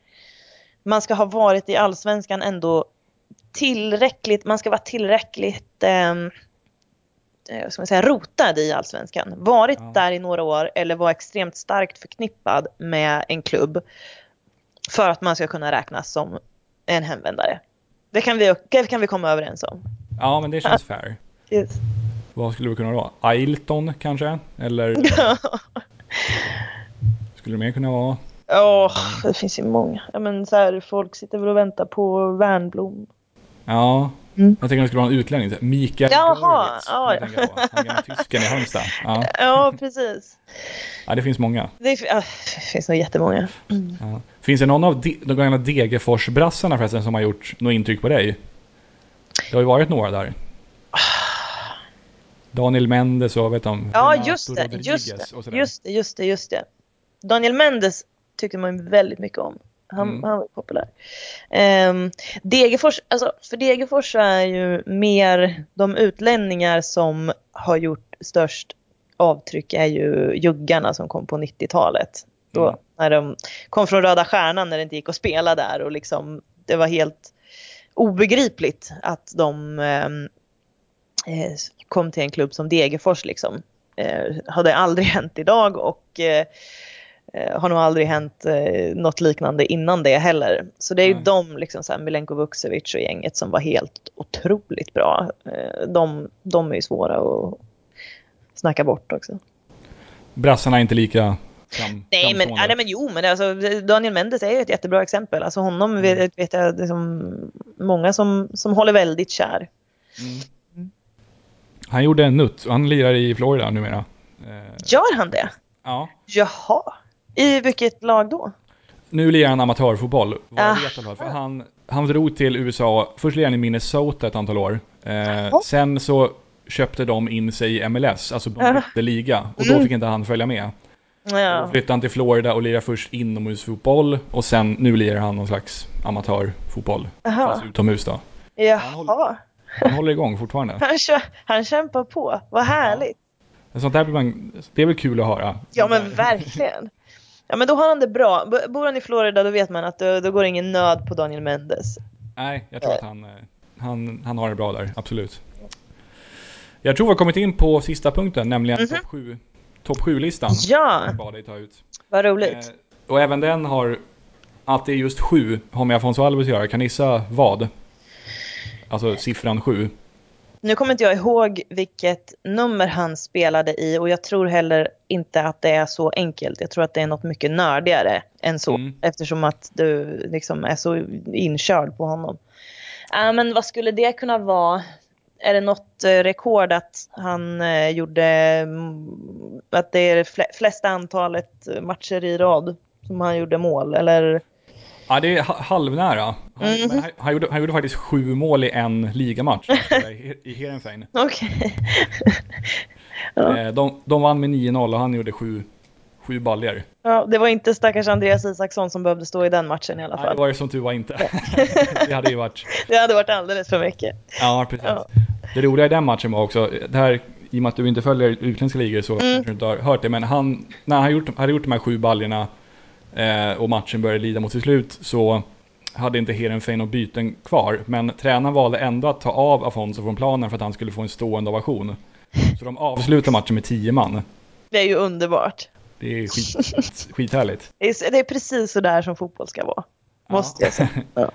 Speaker 2: man ska ha varit i allsvenskan ändå tillräckligt, man ska vara tillräckligt eh, eh, ska man säga, rotad i allsvenskan. Varit ja. där i några år eller var extremt starkt förknippad med en klubb för att man ska kunna räknas som en hemvändare. Det kan vi, det kan vi komma överens om.
Speaker 1: Ja, men det känns fair. [LAUGHS] Yes. Vad skulle det kunna vara? Ailton kanske? Eller? [LAUGHS] skulle det mer kunna vara?
Speaker 2: Ja, oh, det finns ju många. Ja, men så här, folk sitter väl och väntar på Värnblom.
Speaker 1: Ja,
Speaker 2: Mm.
Speaker 1: Jag tänker att det skulle vara en utlänning. Mikael
Speaker 2: Jaha,
Speaker 1: Görlitz,
Speaker 2: ja.
Speaker 1: på. Han gamla [LAUGHS] tysken i Halmstad. Ja.
Speaker 2: Ja, precis.
Speaker 1: ja, det finns många.
Speaker 2: Det, ja, det finns nog jättemånga.
Speaker 1: Ja. Finns det någon av de, de gamla Degerfors-brassarna förresten som har gjort något intryck på dig? Det har ju varit några där. Daniel Mendes och vet de,
Speaker 2: Ja,
Speaker 1: Renato
Speaker 2: just det,
Speaker 1: Rodriguez
Speaker 2: just det, just det, just det, just det. Daniel Mendes tyckte man väldigt mycket om. Han,
Speaker 1: Mm.
Speaker 2: han var populär. Um, Degerfors, alltså för Degerfors är ju mer de utlänningar som har gjort störst avtryck är ju juggarna som kom på 90-talet. Då
Speaker 1: Mm.
Speaker 2: när de kom från Röda Stjärnan när det inte gick att spela där och liksom det var helt obegripligt att de ehm, eh, kom till en klubb som Degerfors liksom. Eh, hade aldrig hänt idag och eh, har nog aldrig hänt eh, något liknande innan det heller. Så det är ju
Speaker 1: Nej.
Speaker 2: de, liksom så här, Milenko Vucevic och gänget som var helt otroligt bra. Eh, de, de är ju svåra att snacka bort också.
Speaker 1: Brassarna är inte lika fram,
Speaker 2: Nej men, nej men jo men alltså, Daniel Mendes är ju ett jättebra exempel. Alltså honom
Speaker 1: Mm.
Speaker 2: vet, vet jag det är som många som, som håller väldigt kär.
Speaker 1: Mm. Han gjorde en nutt och han lirar i Florida numera. Eh,
Speaker 2: Gör han det?
Speaker 1: ja.
Speaker 2: Jaha. I vilket lag då?
Speaker 1: Nu lirar han amatörfotboll. Vad jag
Speaker 2: Ah.
Speaker 1: vet. För han, han drog till USA, först lirade han i Minnesota ett antal år. Eh, sen så köpte de in sig i MLS, alltså de
Speaker 2: Ah.
Speaker 1: bytte liga. Och då
Speaker 2: Mm.
Speaker 1: fick inte han följa med. Då
Speaker 2: Ja.
Speaker 1: flyttade han till Florida och lirade först inomhusfotboll och sen nu lirar han någon slags amatörfotboll.
Speaker 2: Jaha.
Speaker 1: Fast utomhus då.
Speaker 2: Jaha.
Speaker 1: Han håller igång fortfarande.
Speaker 2: Han, kör, han kämpar på. Vad härligt.
Speaker 1: Sånt där blir man, det är väl kul att höra.
Speaker 2: Ja men verkligen. Ja men då har han det bra. B- Bor han i Florida då vet man att då, då går ingen nöd på Daniel Mendes.
Speaker 1: Nej, jag tror att han, eh, han, han har det bra där, absolut. Jag tror vi har kommit in på sista punkten, nämligen
Speaker 2: Mhm.
Speaker 1: topp 7 top 7-listan.
Speaker 2: Ja,
Speaker 1: Jag bad dig ta ut.
Speaker 2: vad roligt.
Speaker 1: Eh, och även den har, att det är just 7 har med Afonso Alves att göra. Kan ni gissa vad? Alltså siffran 7.
Speaker 2: Nu kommer inte jag ihåg vilket nummer han spelade i och jag tror heller inte att det är så enkelt. Jag tror att det är något mycket nördigare än så
Speaker 1: Mm.
Speaker 2: eftersom att du liksom är så inkörd på honom. Ja men vad skulle det kunna vara? Är det något eh, rekord att han eh, gjorde, mm, att det är fle- flesta antalet matcher i rad som han gjorde mål eller?
Speaker 1: Ja, det är ha- halvnära. Han, men han, gjorde, han gjorde faktiskt sju mål i en ligamatch i, [LAUGHS] i Heerenveen.
Speaker 2: Okej. [LAUGHS] Ja.
Speaker 1: Eh, de, de vann med 9-0 och han gjorde sju, sju baljor.
Speaker 2: Ja, det var inte stackars Andreas Isaksson som behövde stå i den matchen i alla
Speaker 1: Nej, det
Speaker 2: fall.
Speaker 1: var ju som tur var inte. [LAUGHS] det hade ju varit...
Speaker 2: Det hade varit alldeles för mycket.
Speaker 1: Ja, precis.
Speaker 2: Ja.
Speaker 1: Det roliga i den matchen var också, det här, i och med att du inte följer utländska ligor så
Speaker 2: Mm.
Speaker 1: kanske du inte har hört det, men han, när han gjort, hade gjort de här sju baljorna och matchen började lida mot sitt slut så hade inte Heerenveen några byten kvar, men tränaren valde ändå att ta av Afonso från planen för att han skulle få en stående ovation. Så de avslutar matchen med tio man.
Speaker 2: Det är ju underbart.
Speaker 1: Det är skit, skithärligt.
Speaker 2: Det är, det är precis så där som fotboll ska vara. Måste
Speaker 1: Ja.
Speaker 2: jag säga. [LAUGHS] Ja.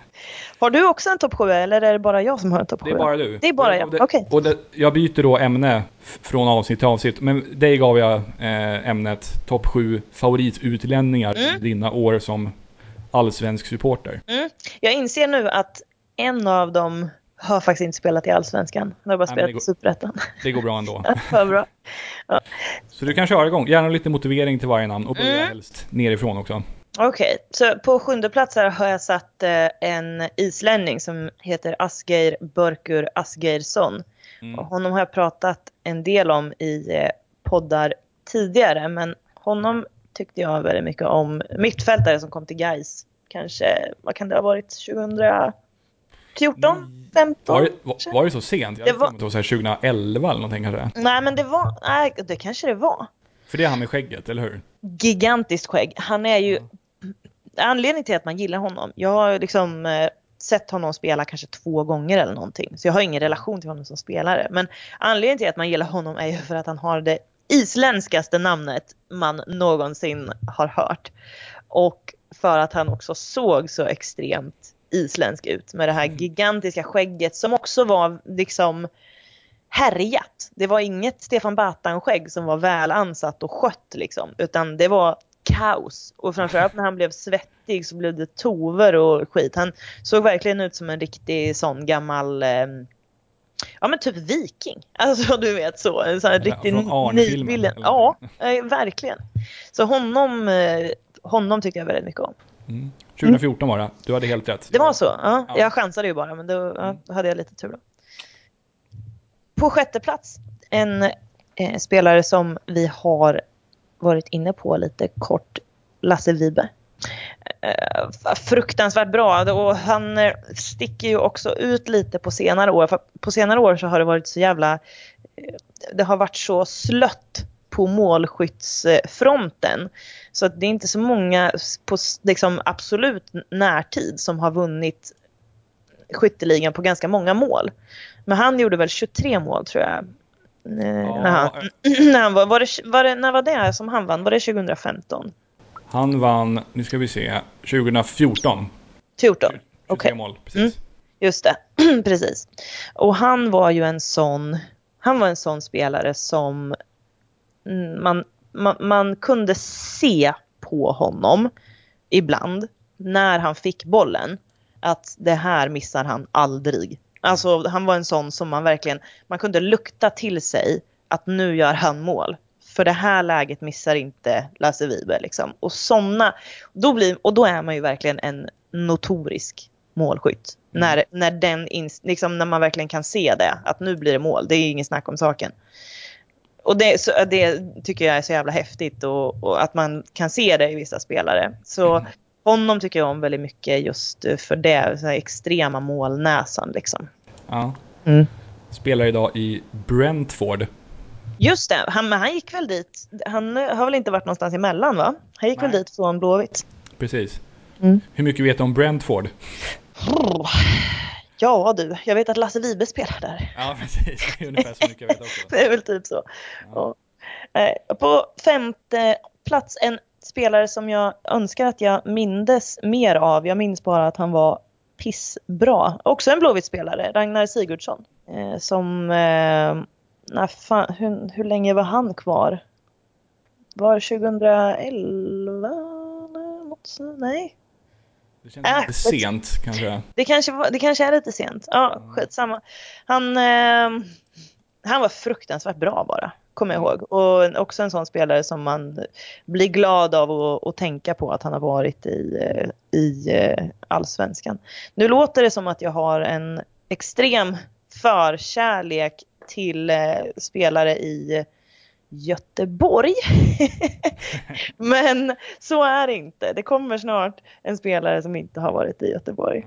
Speaker 2: Har du också en topp 7 eller är det bara jag som har en topp 7?
Speaker 1: Det är bara du.
Speaker 2: Det är bara jag, okej.
Speaker 1: Och det, jag byter då ämne från avsnitt till avsnitt. Men dig gav jag eh, ämnet topp 7 favoritutlänningar
Speaker 2: Mm.
Speaker 1: dina år som allsvensk supporter.
Speaker 2: Mm. Jag inser nu att en av dem har faktiskt inte spelat i Allsvenskan. Han har bara
Speaker 1: Nej,
Speaker 2: spelat
Speaker 1: det
Speaker 2: i
Speaker 1: går-
Speaker 2: Superettan.
Speaker 1: Det går bra ändå. [LAUGHS]
Speaker 2: Vad bra.
Speaker 1: Så du kan köra igång. Gärna lite motivering till varje namn och börja
Speaker 2: Mm.
Speaker 1: helst nerifrån också.
Speaker 2: Okej, så på sjunde plats här har jag satt eh, en islänning som heter Asgeir Börkur Asgeirsson.
Speaker 1: Mm.
Speaker 2: Och honom har jag pratat en del om i eh, poddar tidigare, men honom tyckte jag väldigt mycket om. Mittfältare som kom till Gais kanske, vad kan det ha varit, 2014, 15?
Speaker 1: Var, det- var, var det så sent? Jag
Speaker 2: Det var-
Speaker 1: var... var så här 2011 eller någonting kanske.
Speaker 2: Nej men det var, nej det kanske det var.
Speaker 1: För det är han med skägget, eller hur?
Speaker 2: Gigantiskt skägg. Han är ju, anledningen till att man gillar honom, jag har liksom eh, sett honom spela kanske två gånger eller någonting. Så jag har ingen relation till honom som spelare. Men anledningen till att man gillar honom är ju för att han har det isländskaste namnet man någonsin har hört. Och för att han också såg så extremt isländsk ut med det här gigantiska skägget som också var liksom härjat. Det var inget Stefan Batan-skägg som var väl ansatt och skött liksom, utan det var kaos. Och framförallt när han blev svettig så blev det tover och skit. Han såg verkligen ut som en riktig sån gammal eh, Ja men typ viking. [LAUGHS] Alltså du vet så. En sån här
Speaker 1: Ja,
Speaker 2: riktig nidbilden. Ja, eh, verkligen. Så honom, eh, honom tycker jag väldigt mycket om.
Speaker 1: Mm. 2014 var det. Du hade helt rätt.
Speaker 2: Det var så? Ja.
Speaker 1: Ja.
Speaker 2: Jag chansade ju bara men då, ja, då hade jag lite tur då. På sjätte plats, en eh, spelare som vi har varit inne på lite kort, Lasse Vibe. Eh, fruktansvärt bra och han eh, sticker ju också ut lite på senare år. För på senare år så har det varit så jävla... Eh, det har varit så slött på målskyttsfronten. Så att det är inte så många på liksom, absolut närtid som har vunnit skytteligan på ganska många mål. Men han gjorde väl 23 mål tror jag. Eh, när [CLEARS THROAT] han, när han var, var, det, var det, när var det som han vann? Var det 2015?
Speaker 1: Han vann, nu ska vi se, 2014.
Speaker 2: 14?
Speaker 1: 23
Speaker 2: Okej.
Speaker 1: mål, precis.
Speaker 2: Mm. Just det, [CLEARS THROAT] precis. Och han var ju en sån, han var en sån spelare som mm, man, man, man kunde se på honom ibland när han fick bollen att det här missar han aldrig. Alltså han var en sån som man verkligen, man kunde lukta till sig att nu gör han mål. För det här läget missar inte Lasse Vibe liksom. Och såna, då blir, och då är man ju verkligen en notorisk målskytt.
Speaker 1: Mm.
Speaker 2: När, när, den ins- liksom, när man verkligen kan se det, att nu blir det mål. Det är inget snack om saken. Och det, så, det tycker jag är så jävla häftigt och, och att man kan se det i vissa spelare. Så
Speaker 1: Mm.
Speaker 2: Honom tycker jag om väldigt mycket just för det, så här extrema målnäsan liksom.
Speaker 1: Ja.
Speaker 2: Mm.
Speaker 1: Spelar idag i Brentford.
Speaker 2: Just det, han, men han gick väl dit. Han har väl inte varit någonstans emellan va? Han gick väl
Speaker 1: Nej.
Speaker 2: dit från Blåvitt.
Speaker 1: Precis.
Speaker 2: Mm.
Speaker 1: Hur mycket vet du om Brentford?
Speaker 2: Ja du, jag vet att Lasse Vibe spelar där.
Speaker 1: Ja, precis. Ungefär så mycket jag vet också. [LAUGHS]
Speaker 2: Det är väl typ så. Ja. Eh, På femte plats en spelare som jag önskar att jag mindes mer av. Jag minns bara att han var pissbra. Också en Blåvitt-spelare, Ragnar Sigurdsson. Eh, som, eh, när fan, hur, hur länge var han kvar? Var det 2011? eller något så- Nej,
Speaker 1: Det känns
Speaker 2: Äh,
Speaker 1: lite sent kanske.
Speaker 2: det kanske, var, det kanske är lite sent. Ja,
Speaker 1: Mm.
Speaker 2: skitsamma. Han, eh, han var fruktansvärt bra bara, kommer jag ihåg. Och också en sån spelare som man blir glad av att, att tänka på att han har varit i, eh, i eh, allsvenskan. Nu låter det som att jag har en extrem förkärlek till eh, spelare i Göteborg. [LAUGHS] Men så är det inte. Det kommer snart en spelare som inte har varit i Göteborg.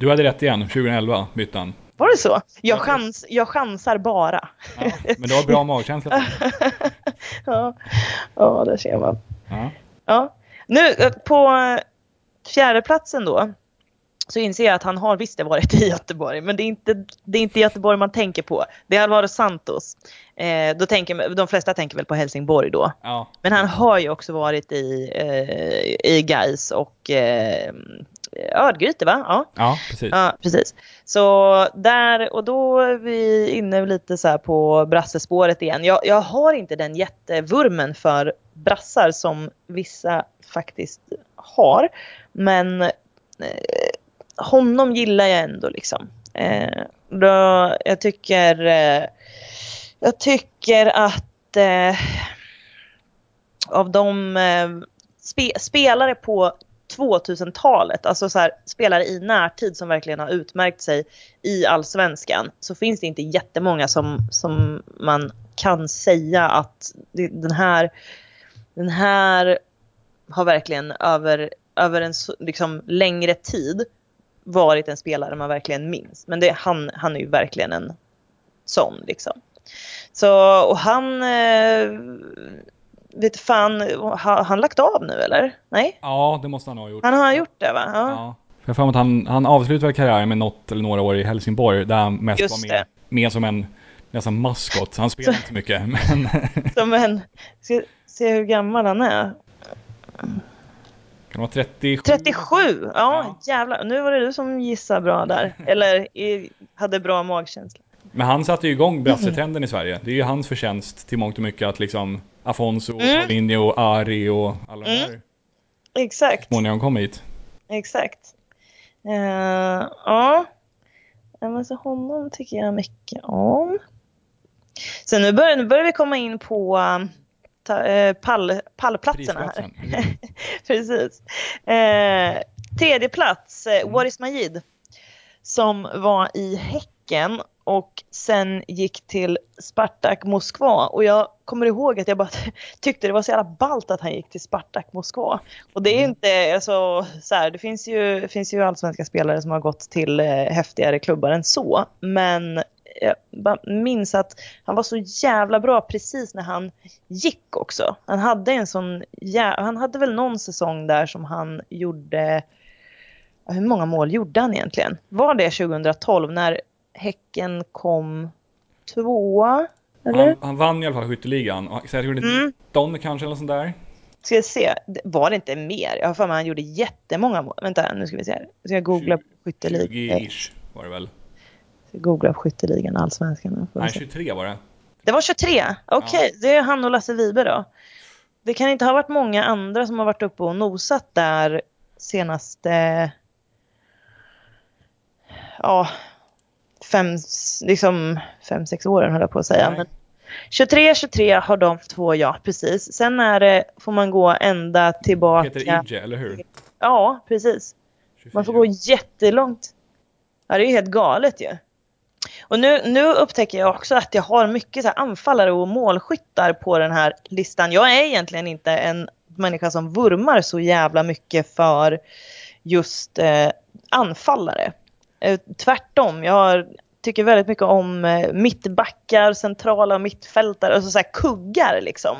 Speaker 1: Du hade rätt igen, 2011 bytte han.
Speaker 2: Var det så? Jag,
Speaker 1: Ja.
Speaker 2: chans, jag chansar bara.
Speaker 1: Ja, men du har bra magkänsla. [LAUGHS]
Speaker 2: Ja, ja där ser man.
Speaker 1: Ja.
Speaker 2: Ja. Nu eh, på fjärde platsen då så inser jag att han har visst varit i Göteborg, men det är inte, det är inte Göteborg man tänker på. Det är Alvaro Santos. Eh, då tänker, de flesta tänker väl på Helsingborg då.
Speaker 1: ja.
Speaker 2: Men han har ju också varit i, eh, i Gais och eh, Örgryte va? Ja.
Speaker 1: Ja, precis.
Speaker 2: Ja, precis. Så där, och då är vi inne lite så på brassespåret igen. Jag, jag har inte den jättevurmen för brassar som vissa faktiskt har. Men eh, honom gillar jag ändå liksom. Eh, då, jag tycker eh, jag tycker att eh, av de eh, spe, spelare på 2000-talet, alltså så här, spelare i närtid som verkligen har utmärkt sig i allsvenskan, så finns det inte jättemånga som, som man kan säga att det- den här, den här har verkligen över, över en liksom, längre tid varit en spelare man verkligen minns. Men det, han, han är ju verkligen en sån liksom. Så, och han, eh, vet fan, har han lagt av nu eller? Nej?
Speaker 1: Ja, det måste han ha gjort.
Speaker 2: Han har gjort det va? Ja.
Speaker 1: Ja. Jag har att han, han avslutade karriären med något eller några år i Helsingborg där han mest
Speaker 2: Just
Speaker 1: var med, med som en nästan maskot. Han spelade inte mycket, [LAUGHS] men
Speaker 2: Som en, ska se hur gammal han är.
Speaker 1: kan det vara 37?
Speaker 2: 37! Ja,
Speaker 1: Ja.
Speaker 2: jävlar. Nu var det du som gissade bra där. [LAUGHS] Eller hade bra magkänsla.
Speaker 1: Men han satte ju igång [CLEARS THROAT] brassetrenden i Sverige. Det är ju hans förtjänst till mångt och mycket att liksom Afonso,
Speaker 2: Mm.
Speaker 1: Paulinho, Ari och alla
Speaker 2: Mm.
Speaker 1: där
Speaker 2: Exakt.
Speaker 1: småningom kom hit.
Speaker 2: Exakt. Eh, ja. Men så honom tycker jag mycket om. Så nu börjar, nu börjar vi komma in på um, ta, eh, pall, pallplatserna här.
Speaker 1: Prisplatsen. [LAUGHS]
Speaker 2: Precis. Eh, tredje plats,
Speaker 1: Mm.
Speaker 2: Waris Majid. Som var i Häcken och sen gick till Spartak Moskva. Och jag kommer ihåg att jag bara [LAUGHS] tyckte det var så jävla ballt att han gick till Spartak Moskva. Och det är
Speaker 1: Mm.
Speaker 2: inte, alltså, så här, det finns ju, finns ju allsvenska spelare som har gått till eh, häftigare klubbar än så. Men jag minns att han var så jävla bra precis när han gick också. Han hade en sån, jä- han hade väl någon säsong där som han gjorde, hur många mål gjorde han egentligen? Var det 2012 när Häcken kom tvåa? Eller?
Speaker 1: Han, han vann i alla fall skytteligan. Så jag gjorde
Speaker 2: Mm.
Speaker 1: 19 kanske eller sånt där.
Speaker 2: Ska jag se, var det inte mer? Jag har för mig han gjorde jättemånga mål. Vänta, nu ska vi se. här. Ska jag googla på skytteligan?
Speaker 1: 20-ish var det väl.
Speaker 2: Ska googla på skytteligan, allsvenskan.
Speaker 1: Nej,
Speaker 2: se.
Speaker 1: 23 var det.
Speaker 2: Det var 23, okej. Det är han och Lasse Vibe då. Det kan inte ha varit många andra som har varit uppe och nosat där senaste, ja, fem, liksom fem, sex åren höll jag på att säga. Men 23, 23 har de två, ja precis. Sen är det, får man gå ända tillbaka.
Speaker 1: Peter Ije, eller hur?
Speaker 2: Ja, precis.
Speaker 1: 24.
Speaker 2: Man får gå jättelångt. Ja, det är ju helt galet ju. Och nu, nu upptäcker jag också att jag har mycket så anfallare och målskyttar på den här listan. Jag är egentligen inte en människa som vurmar så jävla mycket för just eh, anfallare. Eh, tvärtom, jag tycker väldigt mycket om eh, mittbackar, centrala mittfältare, alltså så här kuggar liksom.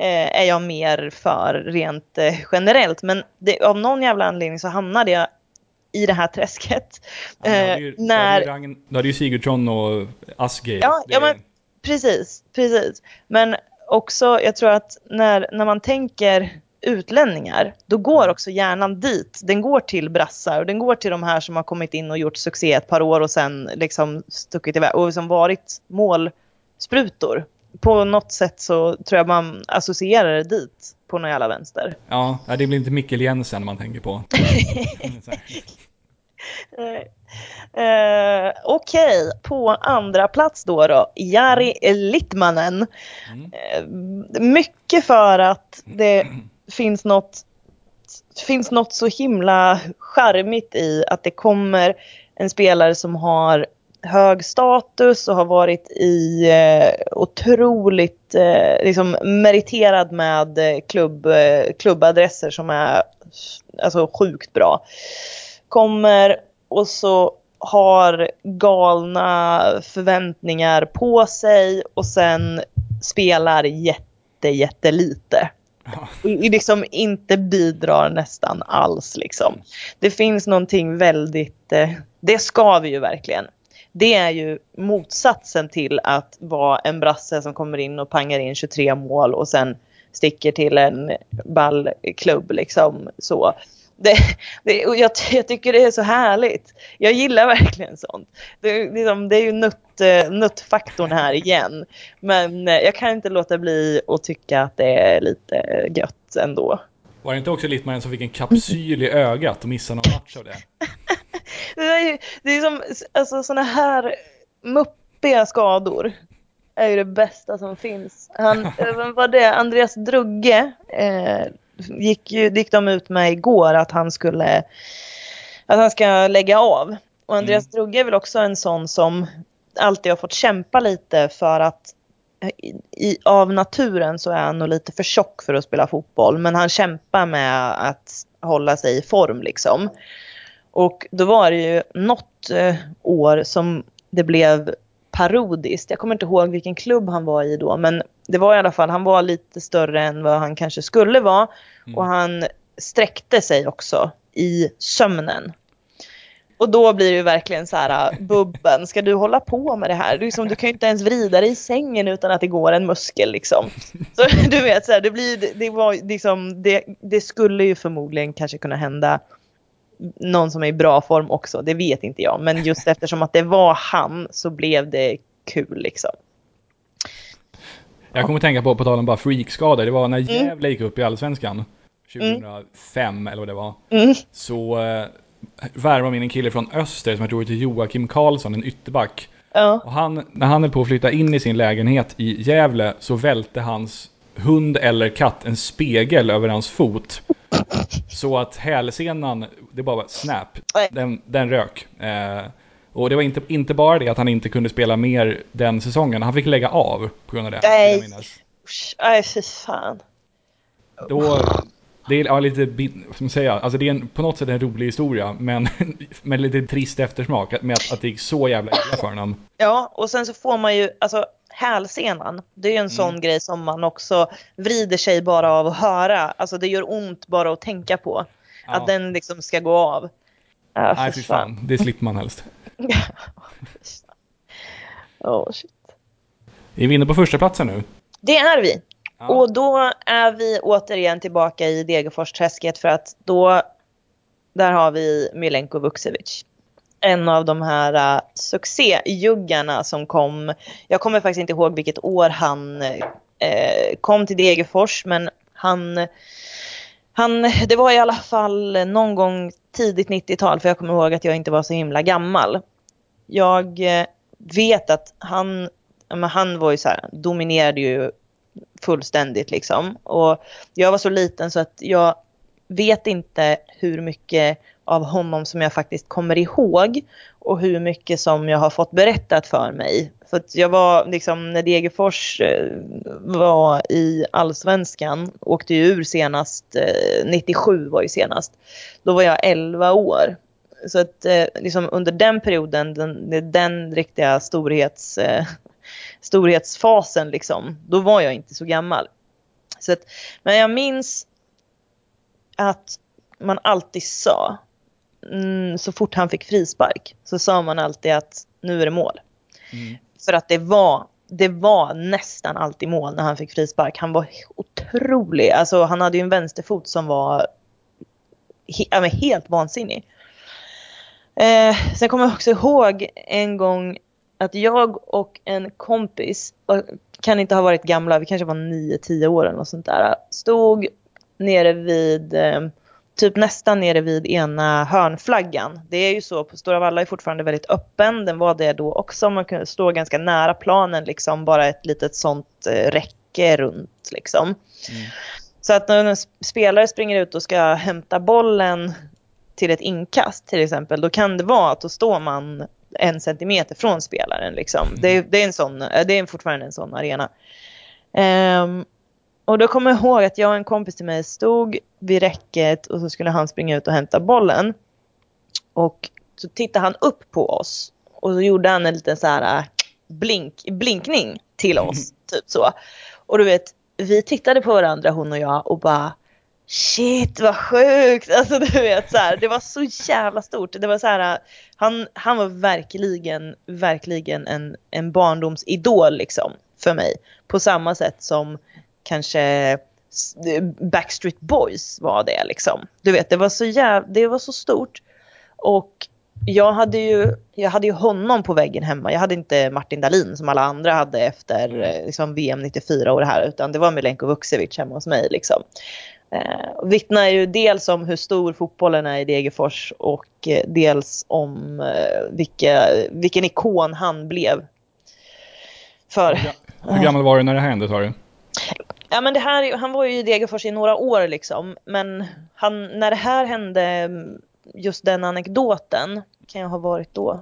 Speaker 2: Eh, är jag mer för rent generellt. Men det, av någon jävla anledning så hamnade jag i det här träsket.
Speaker 1: Ja, ju- hade
Speaker 2: när,
Speaker 1: hade ju Sigurdsson och Asgeir.
Speaker 2: Ja,
Speaker 1: Det-
Speaker 2: ja, men- Precis, precis. Men också, jag tror att när, när man tänker utlänningar, då går också hjärnan dit. Den går till brassar och den går till de här som har kommit in och gjort succé ett par år och sen liksom stuckit iväg och som varit målsprutor. På något sätt så tror jag man associerar det dit på någon jävla vänster.
Speaker 1: Ja, det blir inte Mikkel Jensen man tänker på. [LAUGHS]
Speaker 2: Eh, Okej, på andra plats då då, Jari Littmanen.
Speaker 1: Mm.
Speaker 2: Eh, mycket för att det [CLEARS THROAT] finns något, finns något så himla charmigt i att det kommer en spelare som har hög status och har varit i eh, otroligt eh, liksom meriterad med eh, klubb, eh, klubbadresser som är alltså sjukt bra. Kommer och så har galna förväntningar på sig och sen spelar jätte, jättelite.
Speaker 1: Ja.
Speaker 2: Liksom inte bidrar nästan alls liksom. Det finns någonting väldigt, eh, det ska vi ju verkligen. Det är ju motsatsen till att vara en brasse som kommer in och pangar in 23 mål och sen sticker till en ballklubb liksom så. Det, det, och jag, jag tycker det är så härligt. Jag gillar verkligen sånt. Det, är liksom, det är ju nutt, eh, nuttfaktorn här igen. Men eh, jag kan inte låta bli att tycka att det är lite gött ändå.
Speaker 1: Var det inte också Littmanen som fick en kapsyl i ögat och missade någon match av det? [LAUGHS]
Speaker 2: Det är, ju, det är som alltså, såna här muppiga skador. är ju det bästa som finns. Han, [LAUGHS] eh, vem var det? Andreas Drugge eh, gick, ju, gick de ut med igår att han skulle att han ska lägga av. Och Andreas Drugge är väl också en sån som alltid har fått kämpa lite för att i, i, av naturen så är han nog lite för tjock för att spela fotboll. Men han kämpar med att hålla sig i form liksom. Och då var det ju något eh, år som det blev parodiskt. Jag kommer inte ihåg vilken klubb han var i då. Men det var i alla fall, han var lite större än vad han kanske skulle vara.
Speaker 1: Mm.
Speaker 2: Och han sträckte sig också i sömnen. Och då blir det ju verkligen så här, Bubben, ska du hålla på med det här? Du, liksom, du kan ju inte ens vrida dig i sängen utan att det går en muskel liksom. Så [LAUGHS] du vet, så här, det, blir, det, var, liksom, det, det skulle ju förmodligen kanske kunna hända någon som är i bra form också, det vet inte jag. Men just [LAUGHS] eftersom att det var han så blev det kul liksom.
Speaker 1: Jag kommer att tänka på, på tal om bara freakskador, det var när Gävle gick upp i Allsvenskan 2005 eller vad det var.
Speaker 2: Mm.
Speaker 1: Så eh, värvade de in en kille från Öster som jag tror heter Joakim Karlsson, en ytterback.
Speaker 2: Ja.
Speaker 1: Och han, när han är på att flytta in i sin lägenhet i Gävle så välte hans hund eller katt en spegel över hans fot. Så att hälsenan, det bara var snap, den, den rök. Eh, och det var inte, inte bara det att han inte kunde spela mer den säsongen, han fick lägga av på grund av det.
Speaker 2: Nej. Nej, fy fan.
Speaker 1: Då, det är ja, lite, vad ska man säga, alltså det är en, på något sätt en rolig historia, men [LAUGHS] med lite trist eftersmak med att, att det gick så jävla illa för honom.
Speaker 2: Ja, och sen så får man ju, alltså hälsenan, det är ju en sån grej som man också vrider sig bara av att höra. Alltså det gör ont bara att tänka på.
Speaker 1: Ja.
Speaker 2: Att den liksom ska gå av. Ja,
Speaker 1: Nej, fy fan, det slipper man helst. [LAUGHS]
Speaker 2: oh, shit.
Speaker 1: Är vi inne på första platsen nu?
Speaker 2: Det är vi.
Speaker 1: Ja.
Speaker 2: Och då är vi återigen tillbaka i Degerfors-träsket för att då, där har vi Milenko Vukcevic. En av de här uh, succéjuggarna som kom, jag kommer faktiskt inte ihåg vilket år han uh, kom till Degerfors men han, han, det var i alla fall någon gång tidigt 90-tal för jag kommer ihåg att jag inte var så himla gammal. Jag uh, vet att han, men han var ju så här, dominerade ju fullständigt liksom. Och jag var så liten så att jag vet inte hur mycket av honom som jag faktiskt kommer ihåg och hur mycket som jag har fått berättat för mig. För att jag var liksom när Degerfors eh, var i allsvenskan, åkte ju ur senast, eh, 97 var ju senast. Då var jag 11 år. Så att eh, liksom under den perioden, den, den riktiga storhets, eh, storhetsfasen liksom, då var jag inte så gammal. Så att, men jag minns att man alltid sa, mm, så fort han fick frispark, så sa man alltid att nu är det mål.
Speaker 1: Mm.
Speaker 2: För att det var, det var nästan alltid mål när han fick frispark. Han var otrolig, alltså han hade ju en vänsterfot som var he, helt vansinnig. Eh, sen kommer jag också ihåg en gång att jag och en kompis, kan inte ha varit gamla, vi kanske var 9-10 år eller något sånt där, stod nere vid, eh, typ nästan nere vid ena hörnflaggan. Det är ju så, på Stora Valla är fortfarande väldigt öppen, den var det då också, man kunde stå ganska nära planen liksom, bara ett litet sånt eh, räcke runt liksom.
Speaker 1: Mm.
Speaker 2: Så att när en spelare springer ut och ska hämta bollen till ett inkast till exempel, då kan det vara att då står man en centimeter från spelaren. Liksom. Det, är, det, är en sån, det är fortfarande en sån arena. Ehm, och då kommer jag ihåg att jag och en kompis till mig stod vid räcket och så skulle han springa ut och hämta bollen. Och så tittade han upp på oss och så gjorde han en liten så här äh, blink, blinkning till oss. Typ så. Och du vet, vi tittade på varandra hon och jag och bara Shit vad sjukt! Alltså du vet så här, det var så jävla stort. Det var så här, han, han var verkligen, verkligen en, en barndomsidol liksom för mig. På samma sätt som kanske Backstreet Boys var det liksom. Du vet, det var så jävla, det var så stort. Och jag hade, ju, jag hade ju honom på väggen hemma. Jag hade inte Martin Dahlin som alla andra hade efter eh, liksom, VM 94 och det här. Utan det var Milenko Vukcevic hemma hos mig. Liksom. Eh, vittnar ju dels om hur stor fotbollen är i Degerfors och eh, dels om eh, vilka, vilken ikon han blev. För,
Speaker 1: Hur ga- Hur gammal var du när det hände sa du?
Speaker 2: ja, men det här, han var ju i Degerfors i några år liksom. Men han, när det här hände, just den anekdoten, kan jag ha varit då?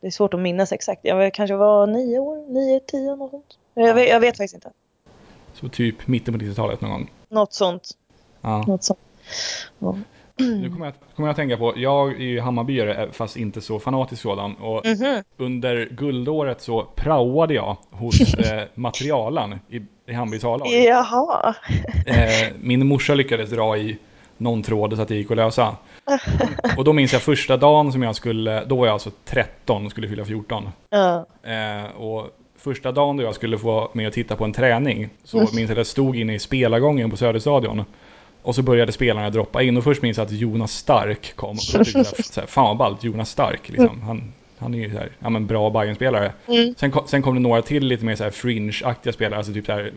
Speaker 2: Det är svårt att minnas exakt. Jag kanske var nio år, nio, tio, något sånt. Jag vet, jag vet faktiskt inte.
Speaker 1: Så typ mitten på 90-talet någon gång.
Speaker 2: Något sånt.
Speaker 1: Ja.
Speaker 2: Något sånt. Ja.
Speaker 1: Nu kommer jag, kommer jag att tänka på, jag är ju Hammarbyare fast inte så fanatisk sådan. Och
Speaker 2: Mhm.
Speaker 1: under guldåret så praoade jag hos [LAUGHS] eh, materialen i, i Hammarbys A-lag.
Speaker 2: Jaha.
Speaker 1: Eh, min morsa lyckades dra i någon tråd så att det gick att lösa. [LAUGHS] Och då minns jag första dagen som jag skulle, då var jag alltså 13 och skulle fylla 14.
Speaker 2: Ja.
Speaker 1: Eh, och första dagen då jag skulle få vara med och titta på en träning så minns jag att jag stod inne i spelargången på Söderstadion. Och så började spelarna droppa in och först minns jag att Jonas Stark kom. Och då tyckte jag så här, fan vad ballt, Jonas Stark liksom. Han, Han är ju så här, ja, men bra Bayern-spelare.
Speaker 2: Mm.
Speaker 1: Sen, kom, sen kom det några till lite mer så här fringe-aktiga spelare, alltså typ så här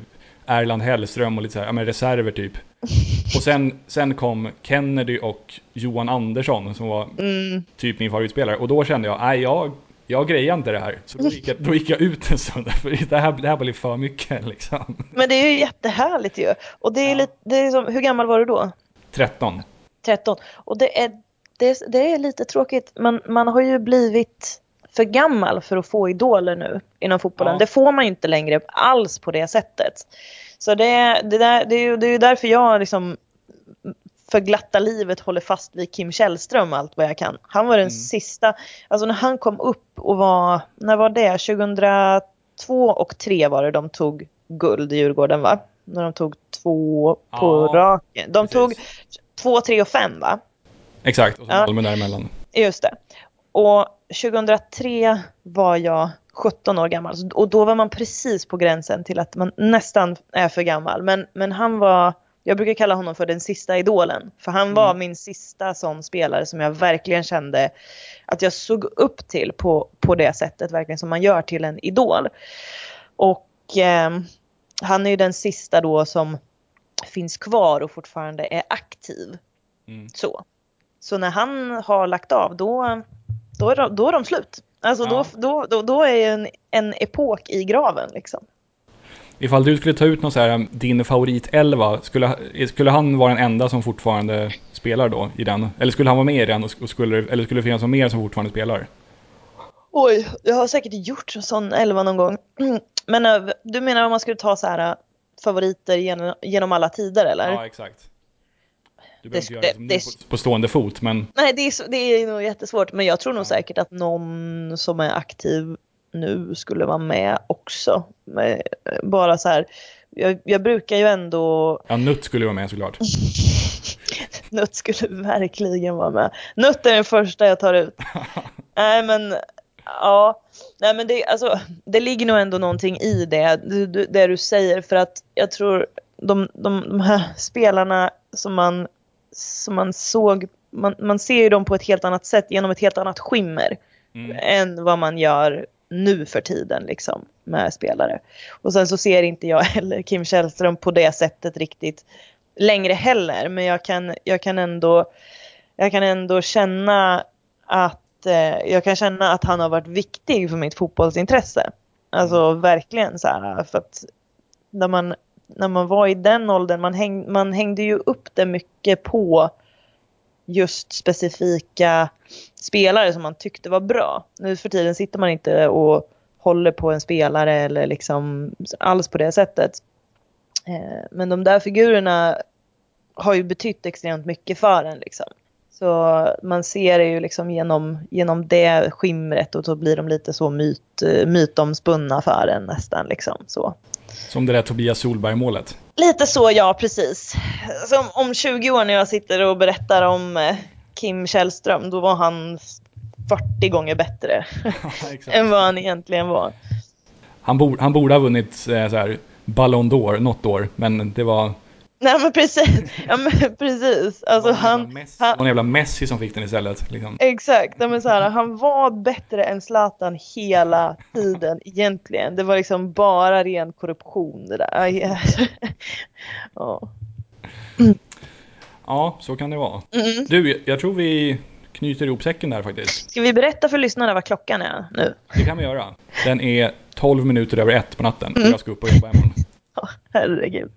Speaker 1: Erland Hellström och lite så här, ja, men reserver typ. Och sen, sen kom Kennedy och Johan Andersson som var
Speaker 2: Mm.
Speaker 1: typ min favoritspelare. Och då kände jag, nej jag, jag grejar inte det här. Så då gick jag, då gick jag ut en stund, för det här, det här blir för mycket liksom.
Speaker 2: Men det är ju jättehärligt ju. Och det är
Speaker 1: Ja.
Speaker 2: lite, det är som, hur gammal var du då?
Speaker 1: 13.
Speaker 2: 13. Och det är, det, är- det är lite tråkigt. Man, man har ju blivit för gammal för att få idoler nu inom fotbollen.
Speaker 1: Ja.
Speaker 2: Det får man ju inte längre alls på det sättet. Så det, det, där, det, är, ju, det är ju därför jag liksom för glatta livet håller fast vid Kim Källström allt vad jag kan. Han var den
Speaker 1: Mm.
Speaker 2: sista, alltså när han kom upp och var, när var det? 2002 och 2003 var det de tog guld i Djurgården va? När de tog två på
Speaker 1: Ja,
Speaker 2: raken. De
Speaker 1: precis.
Speaker 2: tog två, tre och fem va?
Speaker 1: Exakt, och så
Speaker 2: Ja.
Speaker 1: Malmö däremellan.
Speaker 2: Just det. Och 2003 var jag 17 år gammal och då var man precis på gränsen till att man nästan är för gammal. Men, men han var, jag brukar kalla honom för den sista idolen. För han var
Speaker 1: Mm.
Speaker 2: min sista sån spelare som jag verkligen kände att jag såg upp till på, på det sättet verkligen som man gör till en idol. Och ehm, han är ju den sista då som finns kvar och fortfarande är aktiv.
Speaker 1: Mm.
Speaker 2: Så. Så när han har lagt av då, då, är, de, då är de slut. Alltså
Speaker 1: Ja.
Speaker 2: då, då, då, då är en, en epok i graven liksom.
Speaker 1: Ifall du skulle ta ut någon så här, din favoritelva, skulle, skulle han vara den enda som fortfarande spelar då i den? Eller skulle han vara med i den och sk- och skulle, eller skulle det finnas någon mer som fortfarande spelar?
Speaker 2: Oj, jag har säkert gjort en sån elva någon gång. [CLEARS THROAT] Men eh, du menar om man skulle ta så här eh, favoriter genom, genom alla tider eller?
Speaker 1: Ja, exakt. Du behöver
Speaker 2: Det-
Speaker 1: inte göra det,
Speaker 2: det-
Speaker 1: nu på, på stående fot, men
Speaker 2: Nej, det är, det är nog jättesvårt. Men jag tror nog
Speaker 1: Ja.
Speaker 2: säkert att någon som är aktiv nu skulle vara med också. Men, eh, Bara så här, jag, jag brukar ju ändå
Speaker 1: ja, Nutt skulle vara med såklart. [LAUGHS]
Speaker 2: Nutt skulle verkligen vara med. Nutt är den första jag tar ut. [LAUGHS] Nej men, ja. Nej men det, alltså, det ligger nog ändå någonting i det, du, det du säger. För att jag tror de, de, de här spelarna som man, som man såg, man, man ser ju dem på ett helt annat sätt genom ett helt annat skimmer
Speaker 1: Mm.
Speaker 2: än vad man gör nu för tiden liksom med spelare. Och sen så ser inte jag [LAUGHS] heller Kim Källström på det sättet riktigt längre heller. Men jag kan, jag kan ändå jag kan ändå känna att eh, jag kan känna att han har varit viktig för mitt fotbollsintresse. Alltså verkligen så här för att när man, när man var i den åldern, man, häng, man hängde ju upp det mycket på just specifika spelare som man tyckte var bra. Nu för tiden sitter man inte och håller på en spelare eller liksom alls på det sättet. Eh, men de där figurerna har ju betytt extremt mycket för en liksom. Så man ser det ju liksom genom, genom det skimret och så blir de lite så myt, eh, mytomspunna för en nästan liksom så.
Speaker 1: Som det där Tobias Solberg-målet.
Speaker 2: Lite så, ja precis. Som om 20 år när jag sitter och berättar om eh, Kim Källström, då var han 40 gånger bättre [LAUGHS] än vad han egentligen var.
Speaker 1: Han, borde, han borde ha vunnit eh, så här, Ballon d'Or något år, men det var...
Speaker 2: Nej men precis, ja, men precis. Alltså
Speaker 1: det var någon
Speaker 2: han, han-
Speaker 1: någon jävla Messi som fick den istället. Liksom.
Speaker 2: Exakt, ja, men så här, han var bättre än Zlatan hela tiden egentligen. Det var liksom bara ren korruption det där. Ja. [LAUGHS] Ja.
Speaker 1: Ja, så kan det vara.
Speaker 2: Mm.
Speaker 1: Du, jag- tror vi knyter ihop säcken där faktiskt.
Speaker 2: Ska vi berätta för lyssnarna vad klockan är nu?
Speaker 1: Det kan vi göra. Den är 12 minuter över ett på natten.
Speaker 2: Mm.
Speaker 1: Jag ska upp och jobba imorgon.
Speaker 2: Ja, herregud.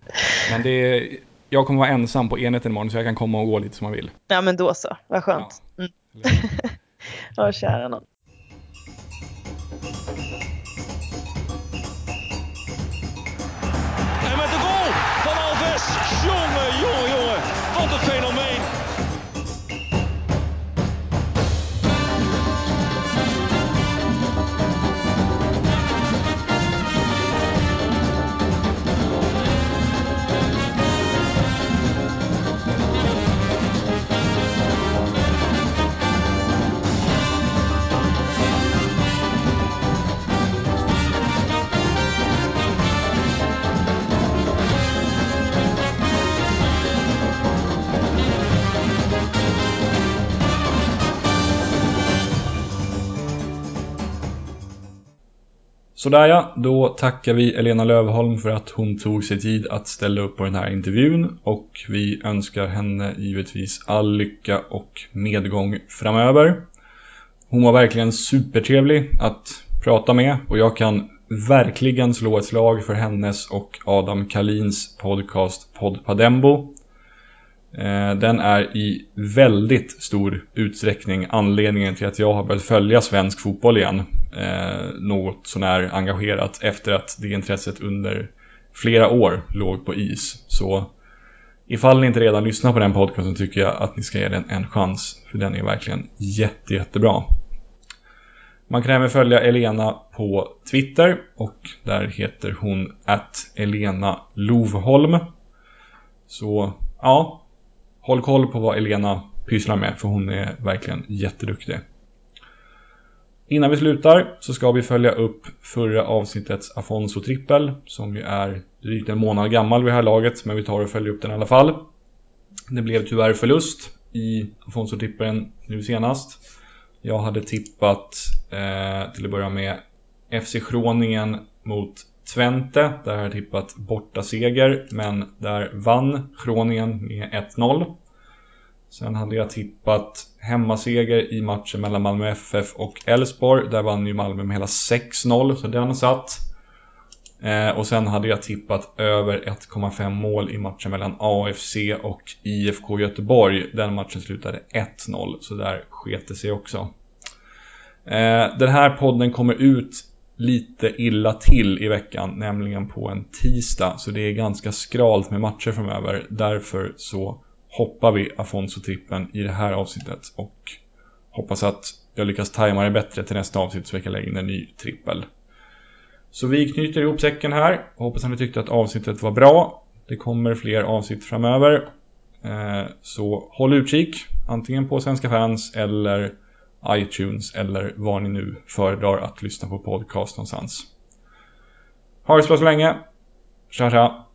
Speaker 1: Men det är, jag kommer vara ensam på enheten imorgon så jag kan komma och gå lite som man vill.
Speaker 2: Ja men då så, vad skönt. Mm. [LAUGHS] Ja, kära nån.
Speaker 1: Sådär ja, då tackar vi Elena Lövholm för att hon tog sig tid att ställa upp på den här intervjun och vi önskar henne givetvis all lycka och medgång framöver. Hon var verkligen supertrevlig att prata med och jag kan verkligen slå ett slag för hennes och Adam Kalins podcast Podd Padembo. Eh, den är i väldigt stor utsträckning anledningen till att jag har börjat följa svensk fotboll igen. Eh, något sånär engagerat efter att det intresset under flera år låg på is. Så ifall ni inte redan lyssnar på den podcasten tycker jag att ni ska ge den en chans. För den är verkligen jätte, jättebra. Man kan även följa Elena på Twitter och där heter hon att Elena Lovholm. Så ja, håll koll på vad Elena pysslar med för hon är verkligen jätteduktig. Innan vi slutar så ska vi följa upp förra avsnittets Afonso trippel som ju är drygt en månad gammal vid det här laget men vi tar och följer upp den i alla fall. Det blev tyvärr förlust i Afonso trippeln nu senast. Jag hade tippat eh, till att börja med FC Schroningen mot Twente. Där har jag tippat borta seger men där vann Kroningen med 1-0. Sen hade jag tippat hemmaseger i matchen mellan Malmö FF och Elfsborg. Där vann ju Malmö med hela 6-0, så den satt. Eh, och sen hade jag tippat över 1,5 mål i matchen mellan AFC och IFK Göteborg. Den matchen slutade 1-0, så där sket det sig också. Eh, den här podden kommer ut lite illa till i veckan, nämligen på en tisdag. Så det är ganska skralt med matcher framöver. Därför så hoppar vi Afonso-trippen i det här avsnittet och hoppas att jag lyckas tajma det bättre till nästa avsnitt så vi kan lägga in en ny trippel. Så vi knyter ihop säcken här. Hoppas att ni tyckte att avsnittet var bra. Det kommer fler avsnitt framöver. Eh, så håll utkik. Antingen på Svenska fans eller iTunes eller var ni nu föredrar att lyssna på podcast någonstans. Ha det så bra så länge. Tja tja!